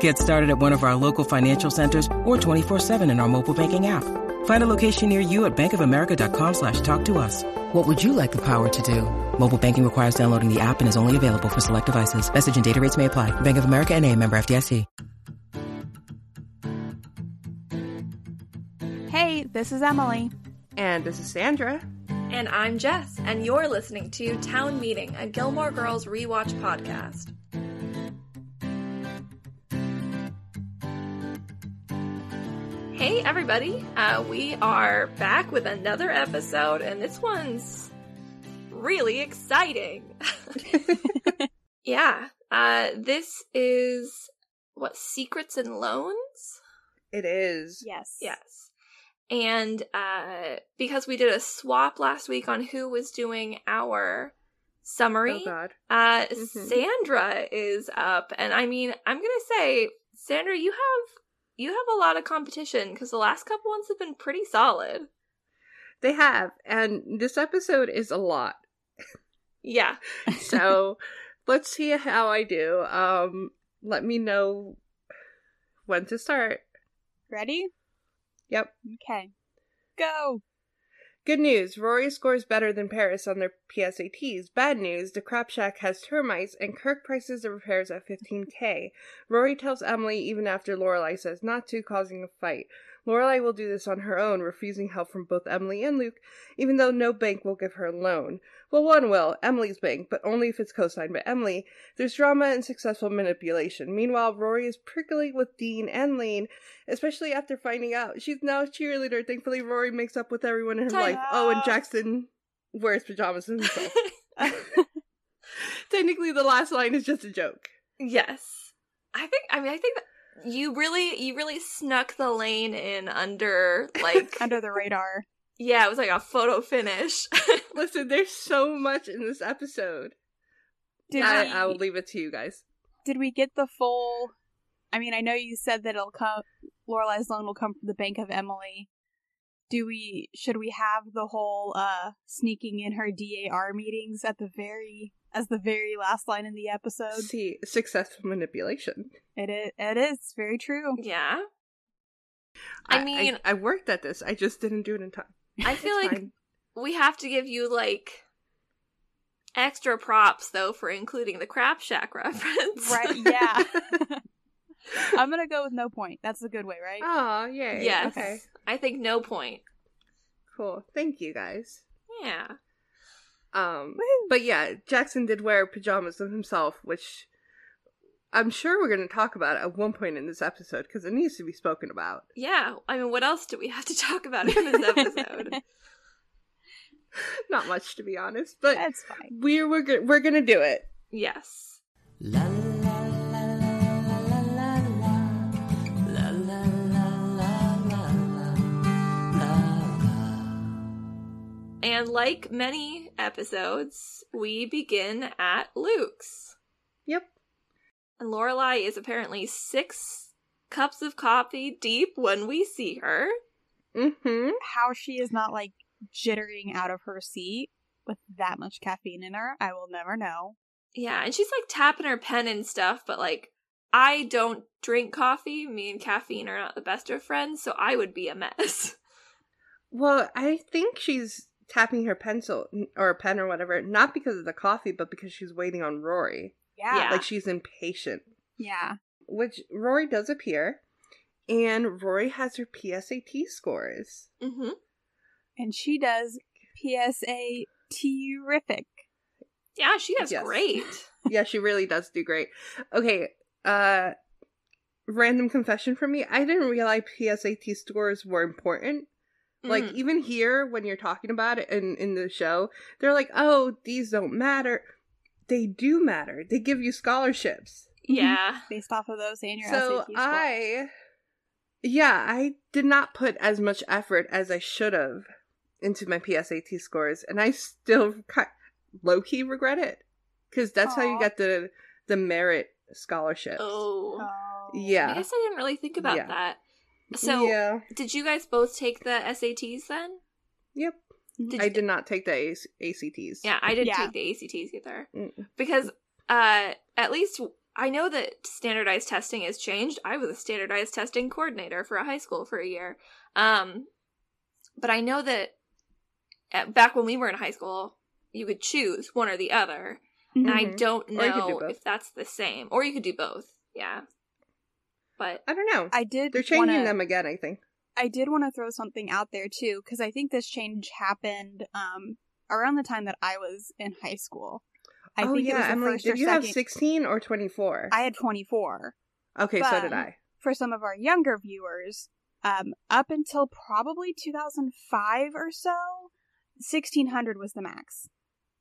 Get started at one of our local financial centers or 24-7 in our mobile banking app. Find a location near you at bankofamerica.com slash talk to us. What would you like the power to do? Mobile banking requires downloading the app and is only available for select devices. Message and data rates may apply. Bank of America and a member FDIC. Hey, this is Emily. And this is Sandra. And I'm Jess, and you're listening to Town Meeting, a Gilmore Girls rewatch podcast. Hey, everybody. Uh, we are back with another episode, and this one's really exciting. yeah. Uh, this is what Secrets and Loans? It is. Yes. Yes. And uh, because we did a swap last week on who was doing our summary, Oh God. uh, Mhm. Sandra is up, and I mean, I'm gonna say, Sandra, you have you have a lot of competition because the last couple ones have been pretty solid. They have, and this episode is a lot. Yeah, So let's see how I do. Um, let me know when to start. Ready? Yep. Okay. Go. Good news, Rory scores better than Paris on their PSATs. Bad news, the Crap Shack has termites and Kirk prices the repairs at 15k. Rory tells Emily even after Lorelai says not to, causing a fight. Lorelai will do this on her own, refusing help from both Emily and Luke, even though no bank will give her a loan. Well, one will, Emily's bank, but only if it's co-signed by Emily. There's drama and successful manipulation. Meanwhile, Rory is prickly with Dean and Lane, especially after finding out she's now a cheerleader. Thankfully, Rory makes up with everyone in her life. Oh, and Jackson wears pajamas himself. Technically, the last line is just a joke. yes. I think. I mean, I think that you really, you really snuck the lane in under like, Under the radar. yeah, it was like a photo finish. Listen, there's so much in this episode. Did I, we, I will leave it to you guys. did we get the full I mean, I know you said that it'll come Lorelai's loan will come from the Bank of Emily. Do we should we have the whole uh sneaking in her DAR meetings at the very as the very last line in the episode? See, successful manipulation. It is it is very true. yeah. I mean, I, worked at this. I just didn't do it in time. I feel like fine. we have to give you like extra props though for including the crap shack reference. Right, yeah. I'm gonna go with no point. That's a good way, right? Oh, yeah. yes. Okay. I think no point. Cool. Thank you guys. Yeah. Um, Woo. but yeah, Jackson did wear pajamas of himself, which I'm sure we're going to talk about at one point in this episode because it needs to be spoken about. Yeah. I mean, what else do we have to talk about in this episode? Not much, to be honest, but That's fine. we're we're go- we're gonna do it. yes. And like many episodes, we begin at Luke's. Yep. And Lorelai is apparently six cups of coffee deep when we see her. Mm-hmm. How she is not like jittering out of her seat with that much caffeine in her, I will never know. Yeah, and she's like tapping her pen and stuff, but like I don't drink coffee. Me and caffeine are not the best of friends, so I would be a mess. Well, I think she's tapping her pencil or pen or whatever, not because of the coffee, but because she's waiting on Rory. Yeah. Yeah. Like she's impatient. Yeah. Which Rory does appear, and Rory has her PSAT scores. hmm And she does PSA terrific. Yeah, she does Yes. great. yeah, she really does do great. Okay, uh random confession from me. I didn't realize PSAT scores were important. Like Mhm. even here, when you're talking about it in in the show, they're like, "Oh, these don't matter." They do matter. They give you scholarships. yeah. Based off of those and your so SAT scores. I, yeah, I did not put as much effort as I should have into my PSAT scores, and I still low key regret it because that's how you Aw. get the the merit scholarships. Oh. yeah. I guess I didn't really think about Yeah. that. So, yeah, did you guys both take the SATs then? yep. Did I you- did not take the AC- ACTs. Yeah, I didn't Yeah. take the ACTs either. Mm. Because uh at least I know that standardized testing has changed. I was a standardized testing coordinator for a high school for a year. Um but I know that at, back when we were in high school, you could choose one or the other. And I Mhm. don't Or you could do know if that's the same. Or you could do both. Yeah. But I don't know. I did. They're changing wanna, them again. I think. I did want to throw something out there too, because I think this change happened um around the time that I was in high school. I oh think yeah, it was Emily. Did you second. have sixteen or twenty four? I had twenty four. Okay, so did I. For some of our younger viewers, um, up until probably two thousand five or so, sixteen hundred was the max.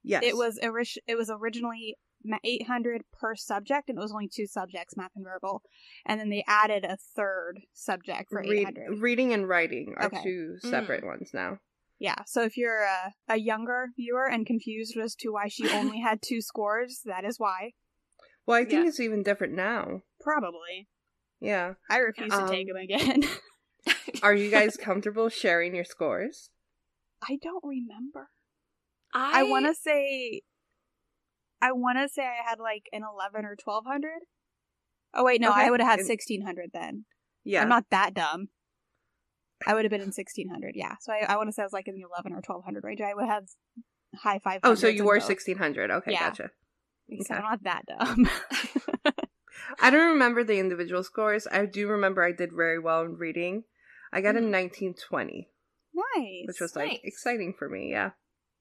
Yes, It was it was originally 800 per subject and it was only two subjects math and verbal and then they added a third subject for Read- 800 reading and writing are Okay. two Mm. separate ones now. yeah so if you're a, a younger viewer and confused as to why she only had two scores that is why Well, I think Yeah. it's even different now. probably Yeah. i refuse to Um, take them again Are you guys comfortable sharing your scores? i don't remember I, i, want to say i want to say i had like an 11 or 1200 oh wait no Okay. i would have had And- 1600 then Yeah. I'm not that dumb. I would have been in 1600, yeah. So I, I want to say I was like in the 11 or 1200 range. I would have high five. oh, so you were sixteen hundred. Okay, Yeah. gotcha. So okay. I'm not that dumb. I don't remember the individual scores. I do remember I did very well in reading. I got a Mhm. nineteen twenty, nice. which was like Nice. exciting for me. Yeah.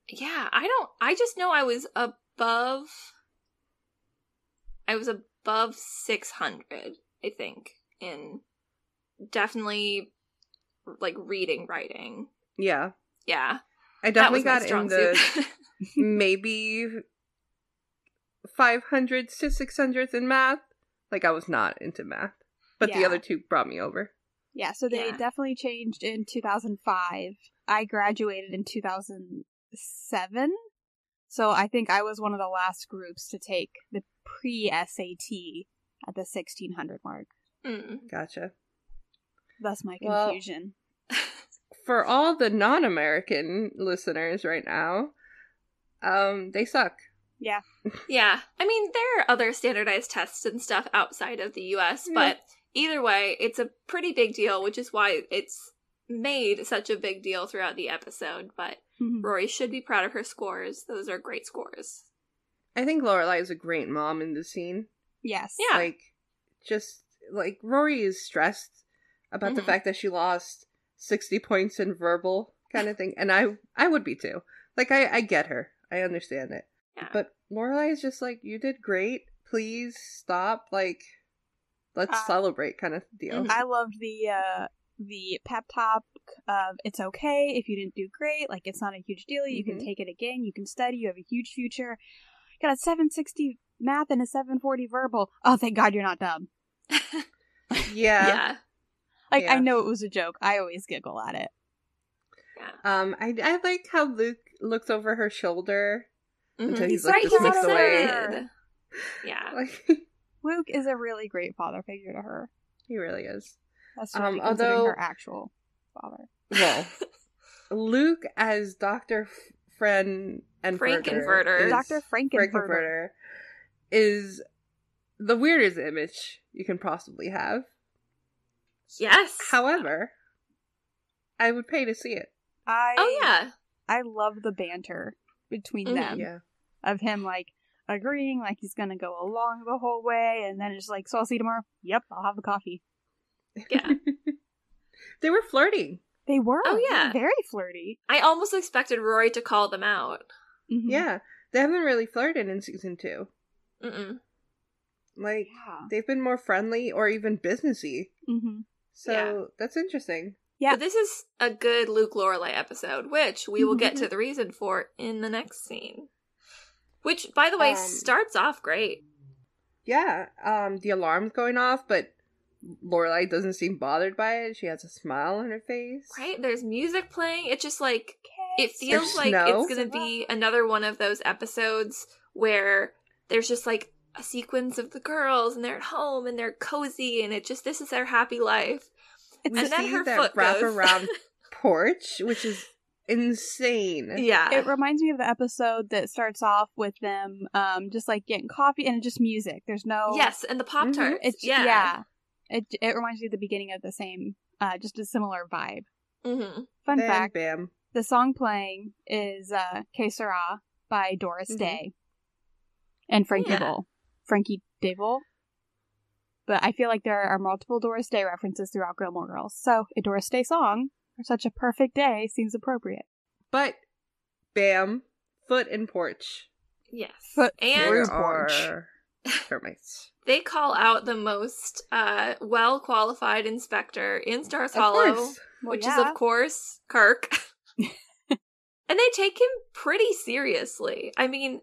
Yeah, I don't. I just know I was above. I was above six hundred. I think in definitely like reading writing. Yeah. Yeah, I definitely got in strong the suit. maybe 500s to 600s in math. Like I was not into math, but the other two brought me over. yeah, so they Yeah. definitely changed in 2005. I graduated in 2007. So I think I was one of the last groups to take the pre SAT at the 1600 mark. Mm. Gotcha. That's my Well- confusion. For all the non-American listeners right now, um, they suck. yeah. Yeah, I mean there are other standardized tests and stuff outside of the U.S., Yeah. but either way, it's a pretty big deal, which is why it's made such a big deal throughout the episode. But Mhm. Rory should be proud of her scores; those are great scores. I think Lorelai is a great mom in the scene. yes. Yeah. Like, just like Rory is stressed about the Mhm. fact that she lost sixty points in verbal kind of thing, and I I would be too. Like, I I get her. I understand it. Yeah. But Lorelai is just like, you did great. Please stop. Like, let's Uh, celebrate, kind of deal. I loved the uh the pep talk of it's okay if you didn't do great, like it's not a huge deal. You can Mhm. take it again, you can study, you have a huge future. Got a 760 math and a 740 verbal. Oh, thank God you're not dumb. Yeah. yeah, Like I know it was a joke. I always giggle at it. yeah. Um, I I like how Luke looks over her shoulder. Until Mhm. he's, like, right. just He's looks away. Yeah. Like, Luke is a really great father figure to her. he really is. That's Um, really considering although- her actual father. Well, Luke as Doctor Fren and Frank-N-Furter. Dr. Frank-N-Furter. Frank-N-Furter is the weirdest image you can possibly have. yes. However, I would pay to see it. I Oh yeah. I love the banter between Mhm. them. Yeah. of him like agreeing like he's gonna go along the whole way and then it's like so i'll see you tomorrow yep i'll have the coffee Yeah. they were flirting. they were Oh, they were yeah. very flirty I almost expected Rory to call them out. Mhm. Yeah. They haven't really flirted in season two. Mm-mm. Like Yeah. they've been more friendly or even businessy. Mm-hmm. So Yeah. that's interesting. Yeah. But this is a good Luke Lorelai episode, which we will get Mm-hmm. to the reason for in the next scene. Which, by the way, Um, starts off great. Yeah, um, the alarm's going off, but Lorelai doesn't seem bothered by it. She has a smile on her face. Right? There's music playing. It's just like it feels There's like snow. it's gonna be another one of those episodes where there's just like a sequence of the girls and they're at home and they're cozy and it just this is their happy life. It's And then See her that foot wrap goes. around porch, which is insane. Yeah. It reminds me of the episode that starts off with them um just like getting coffee and just music. There's no yes, and the Pop Mhm. Tarts. It's yeah. yeah. It it reminds me of the beginning of the same uh just a similar vibe. hmm Fun Bam, fact, bam. the song playing is uh Que Sera by Doris Mhm. Day and Frankie Yeah. Devil. Frankie Devil. But I feel like there are multiple Doris Day references throughout Gilmore Girls. So a Doris Day song for such a perfect day seems appropriate. But bam, foot and porch. Yes. Foot and porch. are termites. they call out the most uh, well qualified inspector in Stars Of Hollow. Well, which yeah. is, of course, Kirk. and they take him pretty seriously. I mean,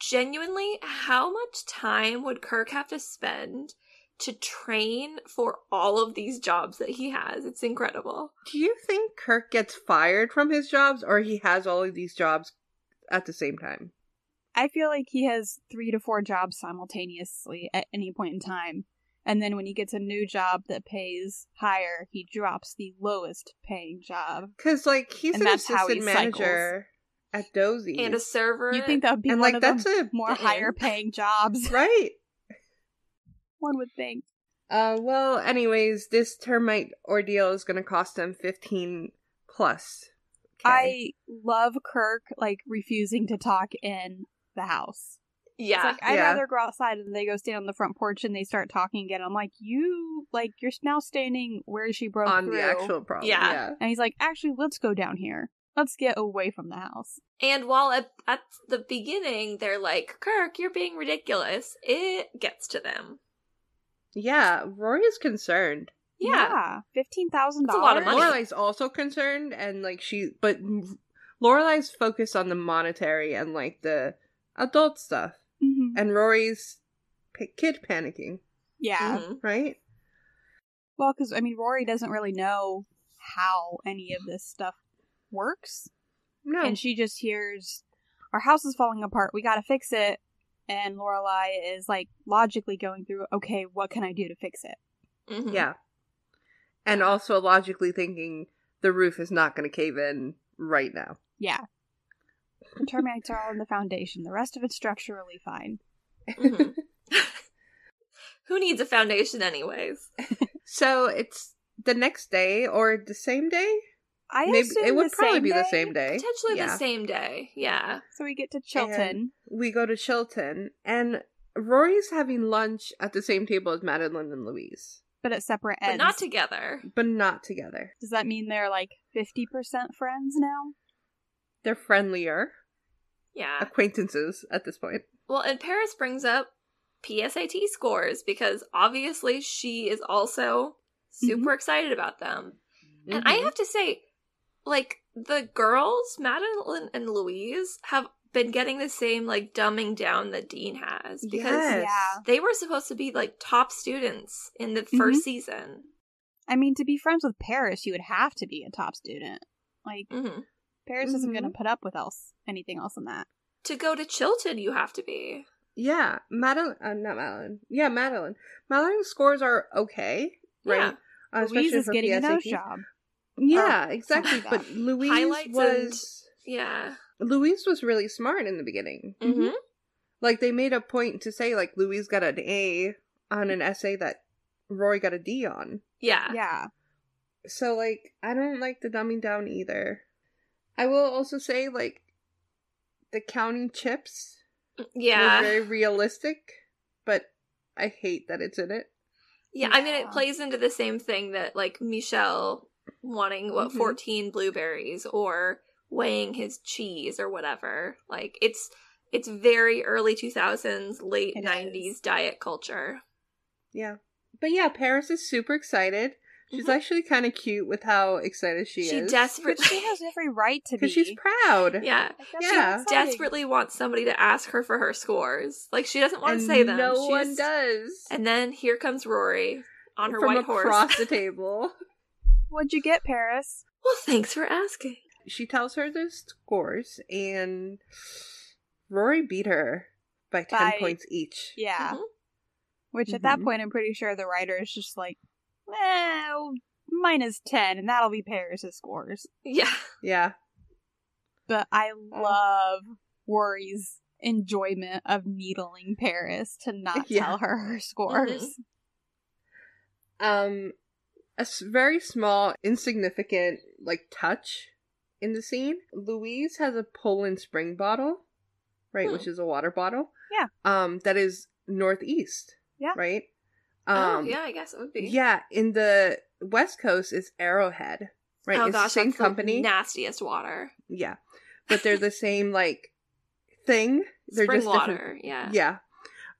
genuinely, how much time would Kirk have to spend to train for all of these jobs that he has? It's incredible. Do you think Kirk gets fired from his jobs or he has all of these jobs at the same time? I feel like he has three to four jobs simultaneously at any point in time. And then when he gets a new job that pays higher, he drops the lowest paying job. Because, like, he's And an that's how he assistant manager at Doose's. And a server. You think that would be and one like, of that's the a. more the higher paying jobs? Right. One would think. Uh, well, anyways, this termite ordeal is going to cost him 15 plus. I love Kirk like refusing to talk in the house. It's yeah. like I'd Yeah. rather go outside and they go stand on the front porch and they start talking again. I'm like, you like you're now standing where she broke on through. the actual problem. Yeah. Yeah. And he's like, actually, let's go down here. Let's get away from the house. And while at, at the beginning they're like, Kirk, you're being ridiculous, it gets to them. Yeah, Rory is concerned. Yeah. fifteen thousand That's a lot of dollars. money. Lorelai's also concerned, and like she, but Lorelai's focused on the monetary and like the adult stuff, hmm and Rory's p- kid panicking, Yeah. Mhm. right? Well, because I mean, Rory doesn't really know how any of this stuff works, No, and she just hears, "Our house is falling apart. We got to fix it." And Lorelai is like logically going through, "Okay, what can I do to fix it?" Mhm. yeah, and also logically thinking the roof is not going to cave in right now. Yeah. The termites are all in the foundation. The rest of it's structurally fine. Mhm. Who needs a foundation, anyways? So it's the next day or the same day. I Maybe assume it would the probably same be the same day. Potentially Yeah. the same day. Yeah. So we get to Chilton. we go to Chilton, and Rory's having lunch at the same table as Madeline and Louise, but at separate ends. But not together. but not together. Does that mean they're like 50% friends now? They're friendlier Yeah. acquaintances at this point. Well, and Paris brings up PSAT scores because obviously she is also super excited about them. And I Mhm. have to say, like, the girls, Madeline and Louise, have been getting the same, like, dumbing down that Dean has because Yes. They were supposed to be, like, top students in the 1st Mhm. season. I mean, to be friends with Paris, you would have to be a top student. Like, Paris isn't Mhm. going to put up with else anything else than that. To go to Chilton, you have to be. yeah, Madeline. Uh, not Madeline. Yeah, Madeline. Madeline's scores are okay, right? Yeah. Uh, Louise is for getting a nose job. Yeah, or exactly. like But. Louise Highlights and- was Yeah. Louise was really smart in the beginning. hmm Like they made a point to say like Louise got an A on an essay that Rory got a D on. Yeah. Yeah. So like I don't like the dumbing down either. I will also say like the counting chips Yeah. very realistic, but I hate that it's in it. Yeah, I mean, it plays into the same thing that, like, Michelle wanting, what, Mhm. 14 blueberries or weighing his cheese or whatever. Like, it's It's very early 2000s, late It 90s is. diet culture. Yeah. But yeah, Paris is super excited. She's actually kind of cute with how excited she, She is. But desperately she has every right to be. Because she's proud. Yeah. Like, Yeah. so exciting. Desperately wants somebody to ask her for her scores. Like she doesn't want and to say them. no She one just- does. And then here comes Rory on her From white horse. across the table. What'd you get, Paris? Well, thanks for asking. She tells her the scores, and Rory beat her by 10 By- points each. Yeah. Mhm. Which at that Mhm. point, I'm pretty sure the writer is just like, eh, minus 10, and that'll be Paris's scores. Yeah. Yeah. But I Oh. love Rory's enjoyment of needling Paris to not Yeah. tell her her scores. Um, a s- very small, insignificant, like, touch in the scene. Louise has a Poland Spring bottle, right, Hmm. which is a water bottle. Yeah. Um, that is northeast. Yeah. Right? Oh, Um, yeah, I guess it would be. Yeah, in the West Coast is Arrowhead, right? Oh it's gosh, the same that's company. the nastiest water. yeah, but they're the same like thing. They're Spring just different- water. Yeah. Yeah.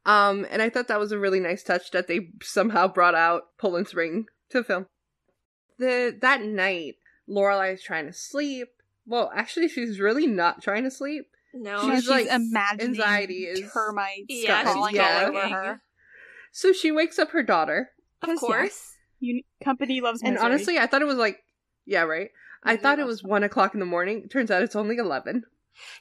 Um, and I thought that was a really nice touch that they somehow brought out Poland Spring to film. The that night, Lorelai is trying to sleep. Well, actually, she's really not trying to sleep. No. She's, She's, like, imagining anxiety is- termites Yeah, she's crawling yeah. all over her. So she wakes up her daughter, of 'Cause, yeah. course. You, company loves me. and honestly, I thought it was like, yeah, right. I Misery thought it was one o'clock in the morning. Turns out it's only eleven.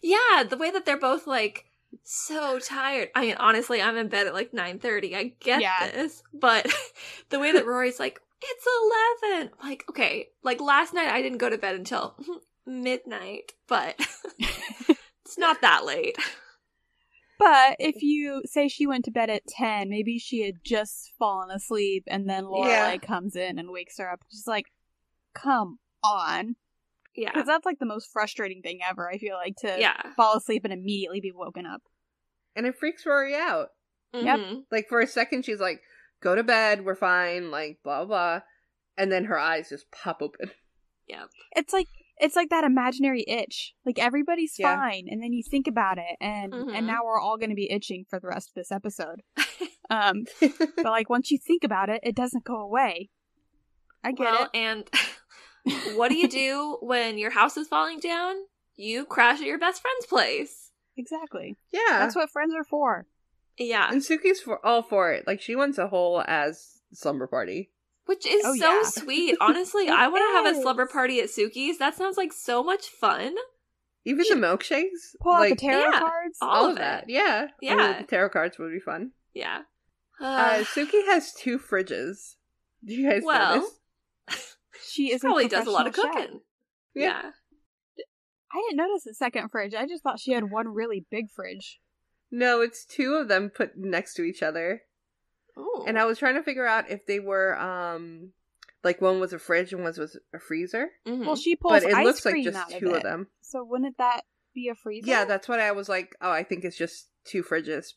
Yeah, the way that they're both like so tired. I mean, honestly, I'm in bed at like 9:30. I get Yeah. this, but the way that Rory's like, "It's 11." Like, okay, like last night I didn't go to bed until midnight, but it's not that late. But if you say she went to bed at 10, maybe she had just fallen asleep and then Lorelai Yeah. comes in and wakes her up. She's like, come on. Yeah. Because that's like the most frustrating thing ever, I feel like, to Yeah. fall asleep and immediately be woken up. And it freaks Rory out. Yep. Mhm. Like for a second, she's like, "Go to bed. We're fine." Like blah blah, and then her eyes just pop open. Yep. It's like it's like that imaginary itch. Like everybody's Yeah. fine, and then you think about it, and Mhm. and now we're all going to be itching for the rest of this episode. Um, but like once you think about it, it doesn't go away. I get well, it. and what do you do when your house is falling down? You crash at your best friend's place. Exactly. yeah, That's what friends are for. Yeah. and Suki's for all for it. Like she wants a whole as slumber party. Which is Oh, so yeah. sweet. Honestly, I want to have a slumber party at Suki's. That sounds like so much fun. Even the milkshakes, Pull out like the tarot yeah. cards. All all of of that. it. Yeah, Yeah. Ooh, the tarot cards would be fun. Yeah. Uh, Suki has two fridges. Do you guys well, notice? She is a probably does a lot of professional chef. cooking. Yeah. Yeah. I didn't notice the second fridge. I just thought she had one really big fridge. No, it's two of them put next to each other. Ooh. And I was trying to figure out if they were um like one was a fridge and one was a freezer. Mhm. Well, she pulls But it ice looks like just out two of, of them. So wouldn't that be a freezer? Yeah, that's what I was like, oh, I think it's just two fridges.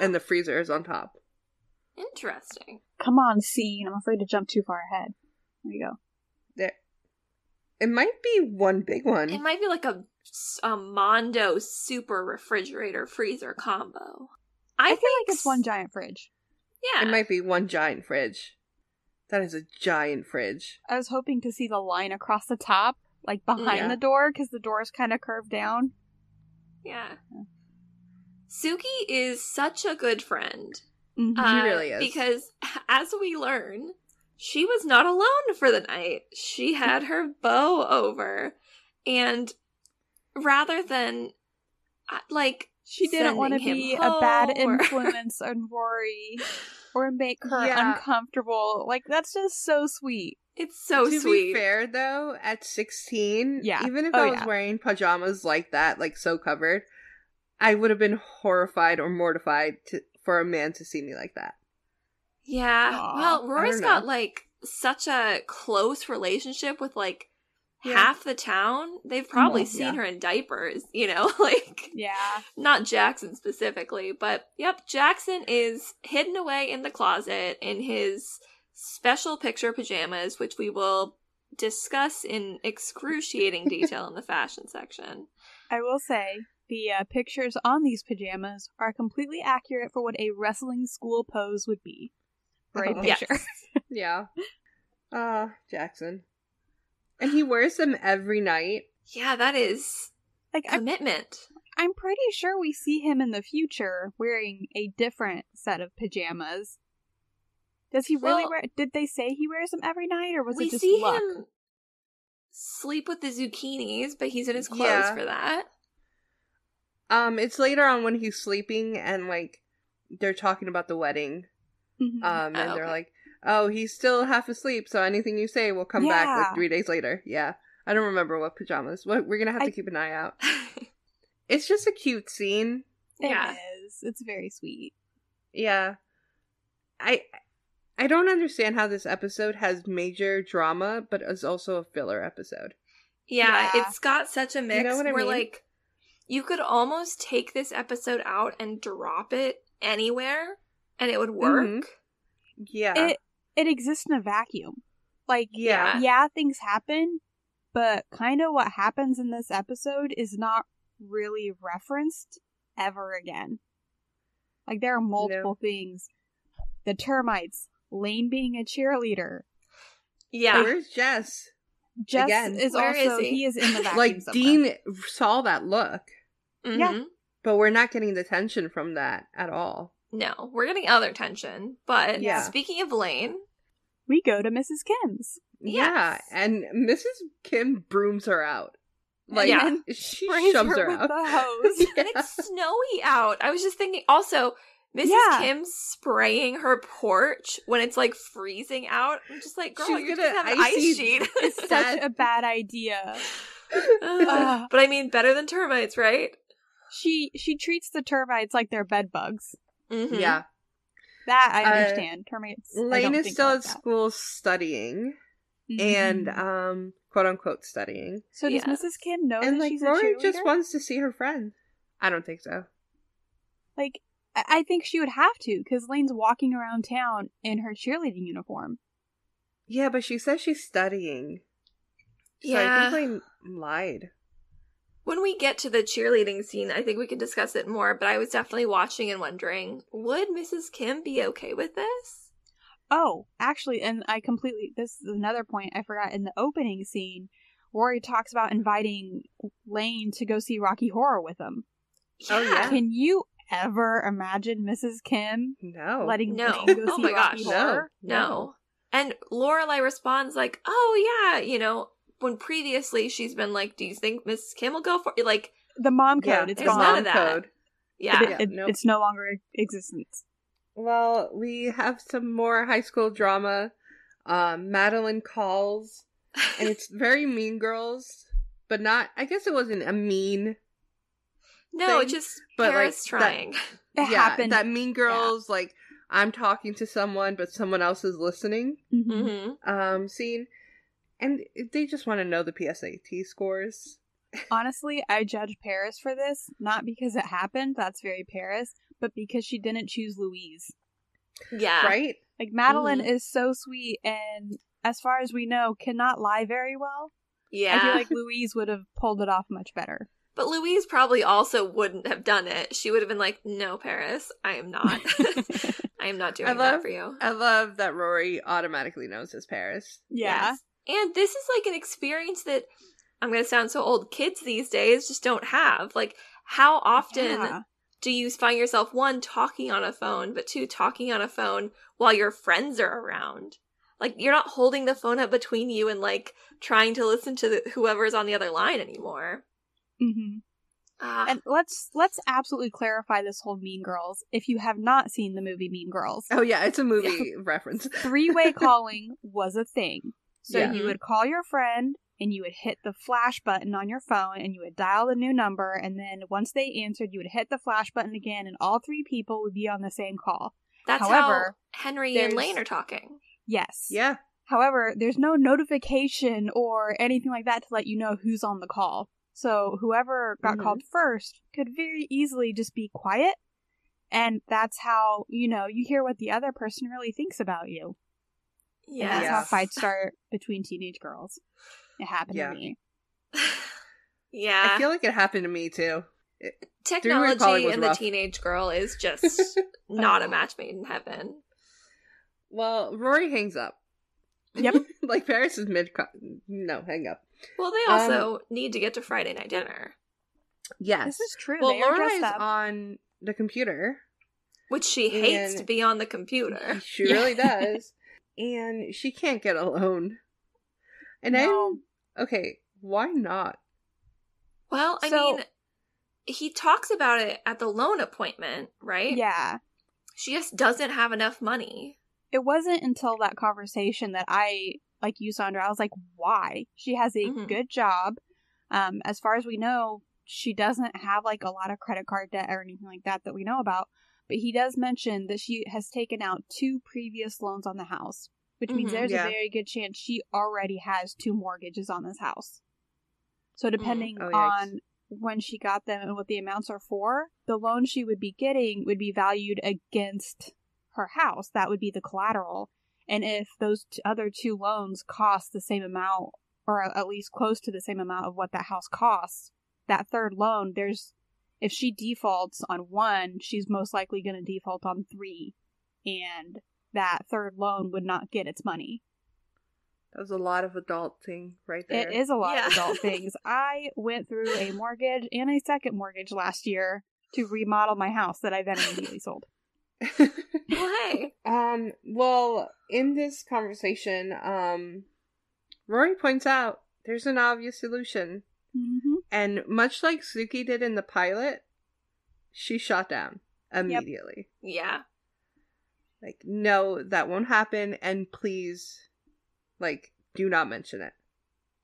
And the freezer is on top. Interesting. Come on, scene. I'm afraid to jump too far ahead. There you go. There it might be one big one. It might be like a, a Mondo super refrigerator freezer combo. I, I, feel think like it's one giant fridge. Yeah. It might be one giant fridge. That is a giant fridge. I was hoping to see the line across the top, like behind Yeah. the door, because the door is kind of curved down. Yeah. Suki is such a good friend. Mhm. Uh, really is. Because as we learn, she was not alone for the night. She had her beau over. And rather than, uh, like, she didn't want to be him a bad or- influence on Rory or make her Yeah. uncomfortable. Like that's just so sweet. it's so to sweet. be fair though, at 16, Yeah. even if Oh, I was yeah. wearing pajamas like that, like so covered, I would have been horrified or mortified to, for a man to see me like that. Yeah. Aw, well, Rory's got like such a close relationship with like Yeah. half the town. They've probably seen yeah. her in diapers, you know, like Yeah. not Jackson specifically, but yep, Jackson is hidden away in the closet in his special picture pajamas, which we will discuss in excruciating detail in the fashion section. I will say, the uh, pictures on these pajamas are completely accurate for what a wrestling school pose would be. Great Oh. Yes. picture. Yeah. Uh, Jackson. And he wears them every night. Yeah, that is like I'm, commitment. I'm pretty sure we see him in the future wearing a different set of pajamas. Does he really Well- wear? Did they say he wears them every night, or was we it just see luck? him sleep with the zucchinis, but he's in his clothes Yeah. for that. Um, it's later on when he's sleeping and like they're talking about the wedding. Mhm. Um, and Oh, they're like, "Oh, he's still half asleep, so anything you say will come back like three days later." Yeah, I don't remember what pajamas. What we're gonna have to keep an eye out. It's just a cute scene. It yeah. is. It's very sweet. Yeah, I I don't understand how this episode has major drama, but is also a filler episode. Yeah, Yeah. it's got such a mix know what I where mean? like you could almost take this episode out and drop it anywhere and it would work. Mhm. Yeah, It it exists in a vacuum. Like yeah, yeah, things happen, but kind of what happens in this episode is not really referenced ever again. Like there are multiple things. The termites, Lane being a cheerleader. Yeah. Where's Jess? Jess Again, is where also is he? he? is in the vacuum. Like somewhere. Dean saw that look, Yeah. Mhm. but we're not getting the tension from that at all. No, we're getting other tension. But Yeah. speaking of Lane, we go to Mrs. Kim's. Yeah, and Mrs. Kim brooms her out. Like Yeah. She shoves her, her out. the hose. and it's snowy out. I was just thinking also Mrs. Yeah. Kim spraying her porch when it's like freezing out. I'm just like, girl, She's you're gonna have an ice sheet. It's such a bad idea. Uh, but I mean, better than termites, right? She she treats the termites like they're bed bugs. Mhm. yeah. That I Uh, understand. termites. I Lane don't is think still like at that. school studying and Mhm. um quote unquote studying. so does yeah. Mrs. Kim know and that like she's a Rory cheerleader? just wants to see her friend. I don't think so. like I I think she would have to because Lane's walking around town in her cheerleading uniform. Yeah, but she says she's studying. So Yeah. I think Lane lied. When we get to the cheerleading scene, I think we can discuss it more, but I was definitely watching and wondering, would Mrs. Kim be okay with this? Oh, actually, and I completely this is another point I forgot in the opening scene. Rory talks about inviting Lane to go see Rocky Horror with him. Oh, yeah? Can you ever imagine Mrs. Kim No. letting No. Lane go Oh see my Rocky gosh. Horror? No. And Lorelai responds like, "Oh yeah, you know." When previously she's been like, "Do you think Miss Kim will go for it?" Like, The mom code, it's there's gone. none mom of that. code. yeah, It- it- nope. It's no longer existence. Well, we have some more high school drama. Um, Madeline calls, and it's very Mean Girls, but not. I guess it wasn't a mean. no, thing, just but, Paris like, that- trying. It yeah, happened. that Mean Girls like I'm talking to someone, but someone else is listening. Mhm. hmm Um, scene, and they just want to know the PSAT scores. Honestly, I judge Paris for this, not because it happened, that's very Paris, but because she didn't choose Louise. Yeah, Right? Like, Madeline Mhm. is so sweet and, as far as we know, cannot lie very well. Yeah, I feel like Louise would have pulled it off much better. but Louise probably also wouldn't have done it. She would have been like, "No, Paris, I am not. I am not doing I that love- for you." I love that Rory automatically knows his Paris. yeah. Yes. And this is like an experience that I'm going to sound so old. Kids these days just don't have. Like, how often Yeah. do you find yourself, one, talking on a phone, but two, talking on a phone while your friends are around? Like, you're not holding the phone up between you and like trying to listen to the, whoever's on the other line anymore. Mm-hmm. Ah, And let's let's absolutely clarify this whole Mean Girls. If you have not seen the movie Mean Girls, Oh yeah, it's a movie reference. three way calling was a thing. So Yeah. you would call your friend and you would hit the flash button on your phone and you would dial the new number and then once they answered you would hit the flash button again and all three people would be on the same call. that's however, how Henry and Lane are talking. Yes. Yeah. However, there's no notification or anything like that to let you know who's on the call. So whoever got Mhm. called first could very easily just be quiet. And that's how, you know, you hear what the other person really thinks about you. And Yeah. that's Yeah. how fights start between teenage girls. It happened Yeah. to me. yeah. I feel like it happened to me too. Technology calling was and the teenage girl is just not a oh. match made in heaven. Well, Rory hangs up. Yep. like Paris is mid. No, hang up. Well, they also um, need to get to Friday night dinner, Yes. This is true. well, they are Laura is up. on the computer. which she hates to be on the computer. She really does. And she can't get alone. And No. I'm okay, why not? Well, I So- mean, he talks about it at the loan appointment, right? Yeah. She just doesn't have enough money. It wasn't until that conversation that I, like you, Sandra, I was like, why? She has a Mhm. good job. Um, as far as we know, she doesn't have like a lot of credit card debt or anything like that that we know about. But he does mention that she has taken out two previous loans on the house, which means Mhm. there's Yeah. a very good chance she already has two mortgages on this house. So depending Oh, on when she got them and what the amounts are for, the loan she would be getting would be valued against her house. That would be the collateral. And if those t- other two loans cost the same amount, or at least close to the same amount of what that house costs, that third loan, there's, if she defaults on one, she's most likely going to default on three. And that third loan would not get its money. That was a lot of adulting right there. It is a lot of adult things. I went through a mortgage and a second mortgage last year to remodel my house that I then immediately sold. Well, hey. um, well, in this conversation, um Rory points out there's an obvious solution. Mm-hmm. And much like Suki did in the pilot, she shot down immediately. Yeah. Like, no, that won't happen, and please, like, do not mention it.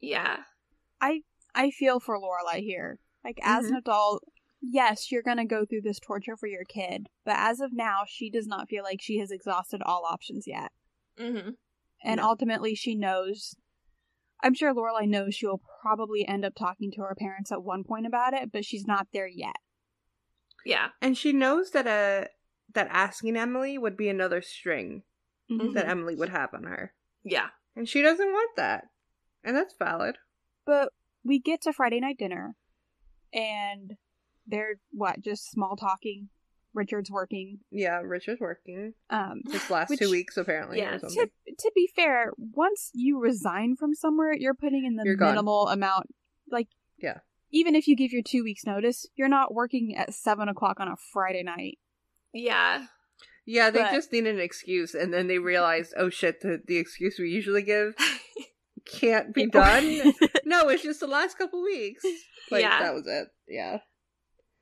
Yeah. I I feel for Lorelai here. Like as an Mhm. adult, yes, you're gonna go through this torture for your kid, but as of now, she does not feel like she has exhausted all options yet. Mm-hmm. And No. ultimately, she knows. I'm sure Lorelai knows she will probably end up talking to her parents at one point about it, but she's not there yet. Yeah. And she knows that uh that asking Emily would be another string Mhm. that Emily would have on her. Yeah. And she doesn't want that. And that's valid. But we get to Friday night dinner, and they're what just small talking. Richard's working. Yeah, Richard's working. Um, His last Which- two weeks apparently. Yeah, to to be fair, once you resign from somewhere, you're putting in the You're gone. minimal amount. Like, Yeah. even if you give your two weeks notice, you're not working at seven o'clock on a Friday night. Yeah. Yeah, they but- just need an excuse and then they realized, oh shit, the, the excuse we usually give can't be done. no, it's just the last couple weeks. Like Yeah. that was it. Yeah.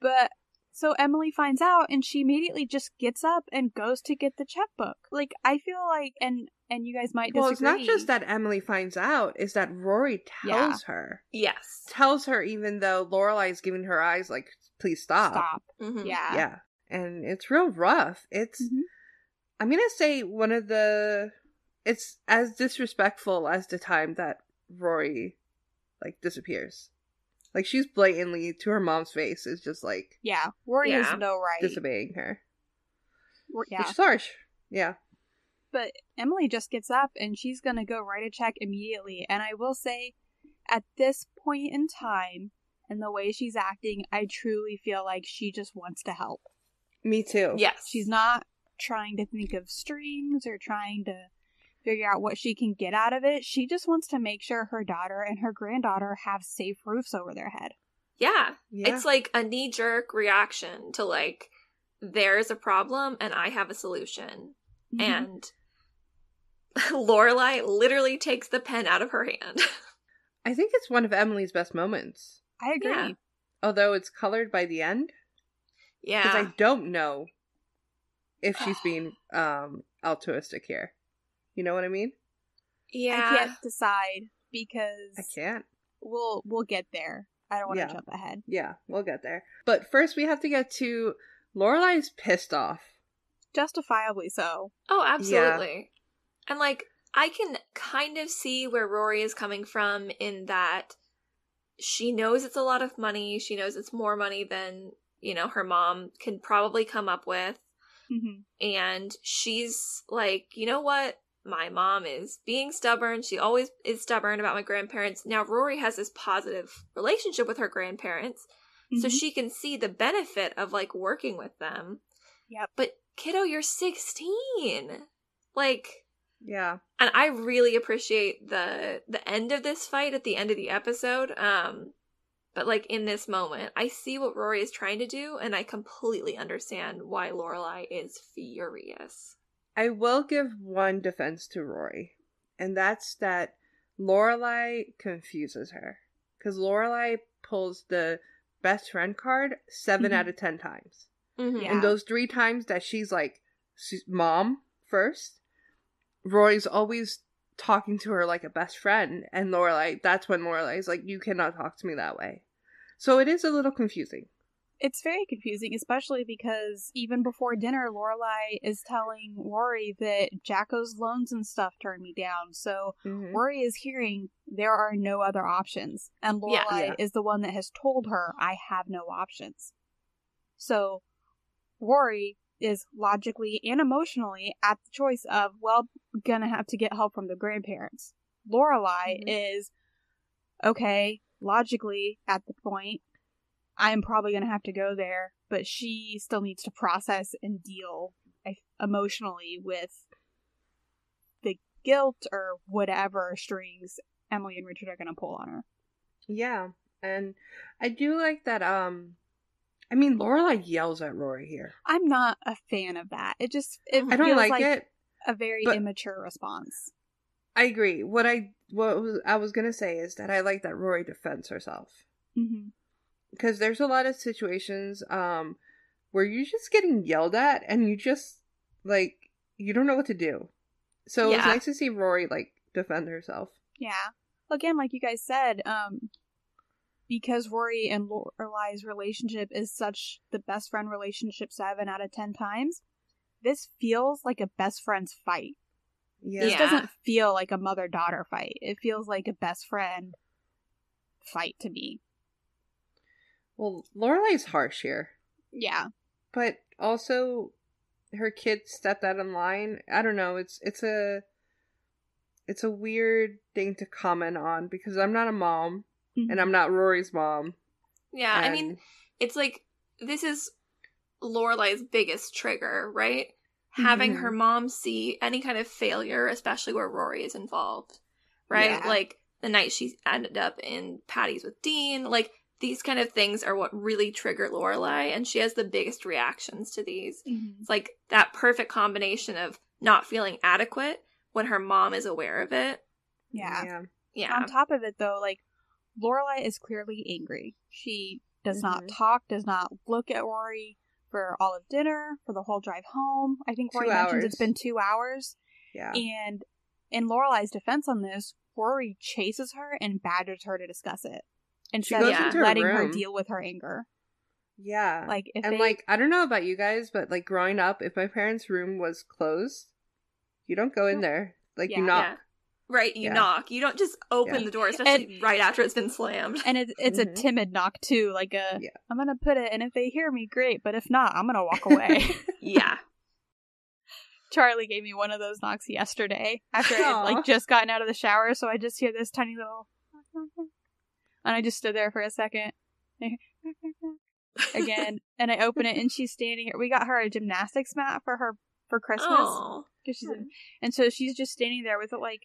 But so Emily finds out, and she immediately just gets up and goes to get the checkbook. Like I feel like, and and you guys might disagree. Well, it's not just that Emily finds out, is that Rory Yeah. tells her. yes. Tells her even though Lorelai's giving her eyes like, please stop. stop. hmm Yeah. Yeah. And it's real rough. It's Mhm. I'm gonna say one of the it's as disrespectful as the time that Rory like disappears. Like she's blatantly to her mom's face is just like Yeah. Rory Yeah. has no right. disobeying her. Ro- Yeah. Which is harsh. Yeah. But Emily just gets up and she's going to go write a check immediately. And I will say, at this point in time and the way she's acting, I truly feel like she just wants to help. Me too. Yes. She's not trying to think of strings or trying to figure out what she can get out of it. She just wants to make sure her daughter and her granddaughter have safe roofs over their head. Yeah. Yeah. It's like a knee jerk reaction to like, there's a problem and I have a solution. Mhm. And Lorelai literally takes the pen out of her hand. I think it's one of Emily's best moments. I agree. Yeah. Although it's colored by the end. Yeah. Because. I don't know if she's being um altruistic here. You know what I mean? yeah. I can't decide because I can't. we'll we'll get there. I don't want to Yeah. jump ahead. Yeah, we'll get there. But first we have to get to Lorelai's pissed off. Justifiably so. Oh, absolutely. And like I can kind of see where Rory is coming from in that she knows it's a lot of money. She knows it's more money than, you know, her mom can probably come up with. hmm And she's like, you know what? My mom is being stubborn. She always is stubborn about my grandparents. Now, Rory has this positive relationship with her grandparents. so Mhm. she can see the benefit of like working with them. Yeah. But kiddo, you're 16. Like Yeah. and I really appreciate the the end of this fight at the end of the episode. Um but like in this moment, I see what Rory is trying to do and I completely understand why Lorelai is furious. I will give one defense to Rory, and that's that Lorelai confuses her because Lorelai pulls the best friend card 7 Mhm. out of ten times, Mhm. Yeah. and those three times that she's like she's mom first, Rory's always talking to her like a best friend, and Lorelai that's when Lorelai's like, "You cannot talk to me that way." So it is a little confusing. It's very confusing, especially because even before dinner, Lorelai is telling Rory that Jacko's loans and stuff turned me down. So Mhm. Rory is hearing there are no other options, and Yeah. Lorelai Yeah. is the one that has told her I have no options. So Rory is logically and emotionally at the choice of well, gonna have to get help from the grandparents. Lorelai Mhm. is okay, logically at the point I'm probably going to have to go there, but she still needs to process and deal emotionally with the guilt or whatever strings Emily and Richard are going to pull on her. Yeah, and I do like that. Um, I mean, Lorelai yells at Rory here. I'm not a fan of that. It just it I don't feels like, it. a very immature response. I agree. What I what was, I was gonna say is that I like that Rory defends herself hmm because there's a lot of situations um where you're just getting yelled at and you just like you don't know what to do. So it's Yeah. nice to see Rory like defend herself. Yeah. Again, like you guys said, um, because Rory and Lorelai's relationship is such the best friend relationship seven out of ten times, this feels like a best friend's fight. Yeah. This Yeah. doesn't feel like a mother daughter fight. It feels like a best friend fight to me. Well, Lorelai's harsh here, Yeah. but also her kid stepped out of line. I don't know. It's it's a it's a weird thing to comment on because I'm not a mom and I'm not Rory's mom. Yeah, I mean, it's like this is Lorelai's biggest trigger, right? Having Mhm. her mom see any kind of failure, especially where Rory is involved, right? Yeah. Like the night she ended up in Patty's with Dean, like these kind of things are what really trigger Lorelai, and she has the biggest reactions to these. Mhm. It's like that perfect combination of not feeling adequate when her mom is aware of it. Yeah. yeah. Yeah, On top of it, though, like Lorelai is clearly angry. She does not Mhm. talk, does not look at Rory for all of dinner, for the whole drive home. I think Two Rory mentions it's been two hours. Yeah. And in Lorelai's defense on this, Rory chases her and badgers her to discuss it instead goes of into her letting her room. deal with her anger. Yeah. Like if and they, like I don't know about you guys, but like growing up, if my parents' room was closed, you don't go in there. Like Yeah. you knock. Yeah. right. You Yeah. knock. You don't just open Yeah. the door, especially right after it's been slammed. and it, it's a Mhm. timid knock too. Like a, Yeah. I'm gonna put it, and if they hear me, great. But if not, I'm gonna walk away. yeah. Charlie gave me one of those knocks yesterday after I had like just gotten out of the shower, so I just hear this tiny little and I just stood there for a second. Again, and I open it and she's standing here. We got her a gymnastics mat for her for Christmas Oh. 'cause she's in, and so she's just standing there with it like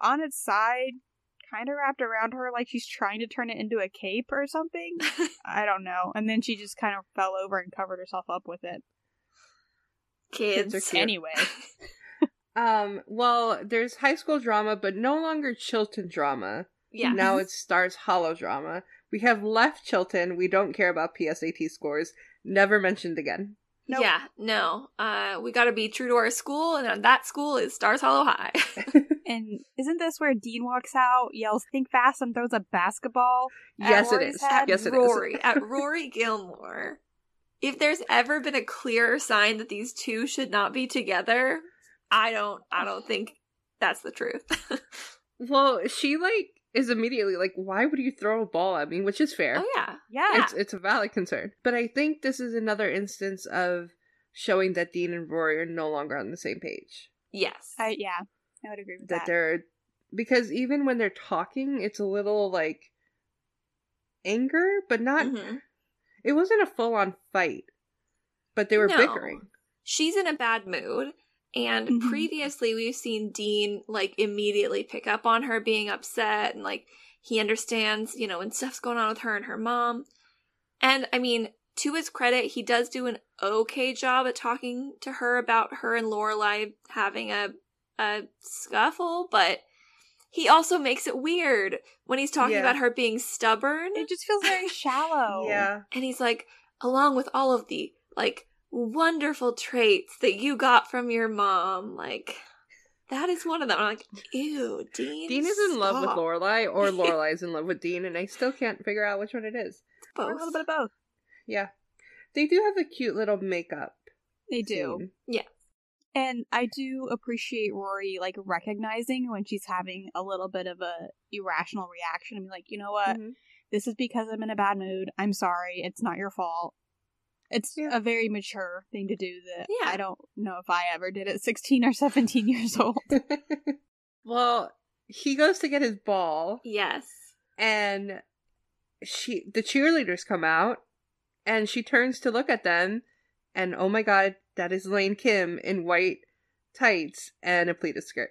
on its side, kind of wrapped around her like she's trying to turn it into a cape or something. I don't know. And then she just kind of fell over and covered herself up with it. Kids. Kids are cute. Anyway, Um, well, there's high school drama, but no longer Chilton drama. Yeah. Now it's Stars Hollow drama. We have left Chilton. We don't care about PSAT scores. Never mentioned again. Nope. Yeah, no. Uh, we got to be true to our school, and that school is Stars Hollow High. and isn't this where Dean walks out, yells "Think fast" and throws a basketball? yes, it Rory's head? Yes, it is. Rory at Rory Gilmore. If there's ever been a clear sign that these two should not be together, I don't. I don't think that's the truth. Well, she like is immediately like, "Why would you throw a ball at me?" Which is fair. oh yeah, Yeah, It's it's a valid concern. But I think this is another instance of showing that Dean and Rory are no longer on the same page. yes, I, yeah, I would agree with That that. they're because even when they're talking, it's a little like anger, but not. Mhm. It wasn't a full on fight, but they were No. bickering. She's in a bad mood. And Mhm. previously, we've seen Dean like immediately pick up on her being upset and like he understands, you know, when stuff's going on with her and her mom. And I mean, to his credit, he does do an okay job at talking to her about her and Lorelai having a a scuffle, but he also makes it weird when he's talking Yeah. about her being stubborn. It just feels very shallow. Yeah. And he's like, along with all of the like wonderful traits that you got from your mom, like that is one of them. I'm like, ew, Dean. Dean is in love with stop." Lorelai, or Lorelai is in love with Dean, and I still can't figure out which one it is. Or a little bit of both. Yeah. They do have a cute little makeup. They do. scene. And I do appreciate Rory like recognizing when she's having a little bit of a irrational reaction and be like, you know what? Mhm. This is because I'm in a bad mood. I'm sorry. It's not your fault. It's Yeah. a very mature thing to do that Yeah. I don't know if I ever did at 16 or 17 years old. well, he goes to get his ball, Yes. and she the cheerleaders come out, and she turns to look at them, and oh my god, that is Lane Kim in white tights and a pleated skirt.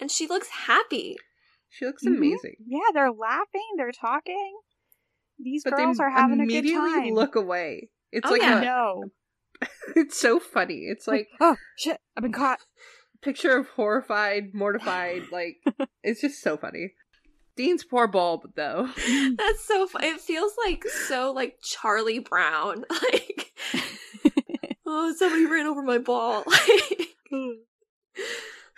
And she looks happy. She looks Mhm. amazing. yeah, they're laughing, they're talking. These But girls are having a good time. immediately look away. It's Oh, like yeah. a, no. it's so funny. It's like oh shit, I've been caught. picture of horrified, mortified, like it's just so funny. Dean's poor bulb though. That's so fun. It feels like so like Charlie Brown. Like, oh, somebody ran over my ball. Like,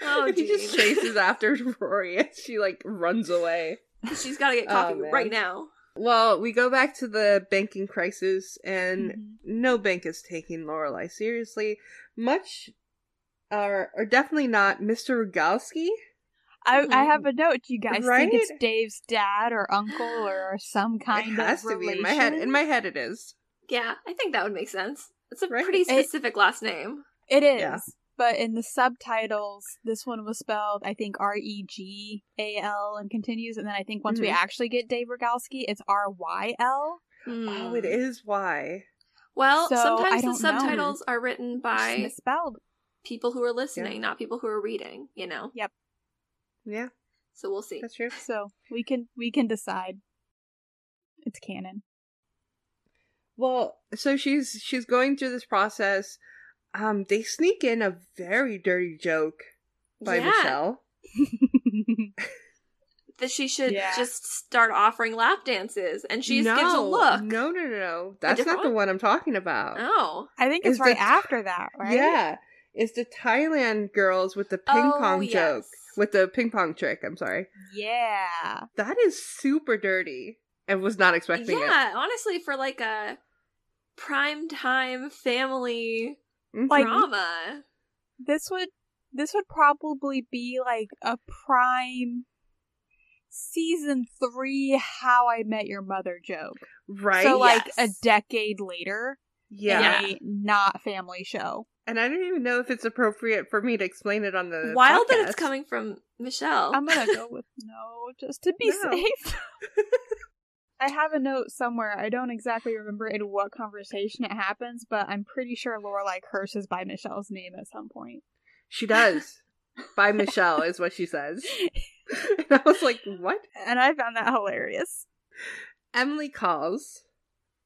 oh, he just chases after Rory and she like runs away. She's got to get Oh, coffee man. right now. Well, we go back to the banking crisis, and Mhm. no bank is taking Lorelai seriously. Much, or or definitely not Mr. Rygalski. I, I have a note. Do you guys think it's Dave's dad or uncle or some kind it has of to be relation? in my head. In my head, it is. Yeah, I think that would make sense. It's a Right. pretty It- specific last name. It is. Yeah. But in the subtitles, this one was spelled, I think, R E G A L and continues. And then I think once we Mhm. actually get Dave Rygalski, it's R Y L. Oh, it is Y. Well, So, sometimes the don't know. subtitles are written by misspelled. people who are listening, not people who are reading, you know? Yep. Yeah, So we'll see. that's true. So we can we can decide. It's canon. Well, so she's she's going through this process. Um, they sneak in a very dirty joke by Yeah. Michelle. That she should Yeah. just start offering lap dances, and she just no, gives a look. No, no, no, no. That's not different the one? one I'm talking about. Oh. I think it's Is right the- after that, right? Yeah, it's the Thailand girls with the ping Oh, pong yes. joke with the ping pong trick. I'm sorry. Yeah. That is super dirty. I was not expecting it. Yeah, honestly, for like a prime time family Like- drama. This would this would probably be like a prime season three How I Met Your Mother joke. right? So like a decade later yeah. in a not family show. and I don't even know if it's appropriate for me to explain it on the Wild that it's coming from Michelle. I'm gonna go with no, just to be No. safe. I have a note somewhere. I don't exactly remember in what conversation it happens, but I'm pretty sure Lorelai curses by Michelle's name at some point. She does. By Michelle is what she says. And I was like, what? And I found that hilarious. Emily calls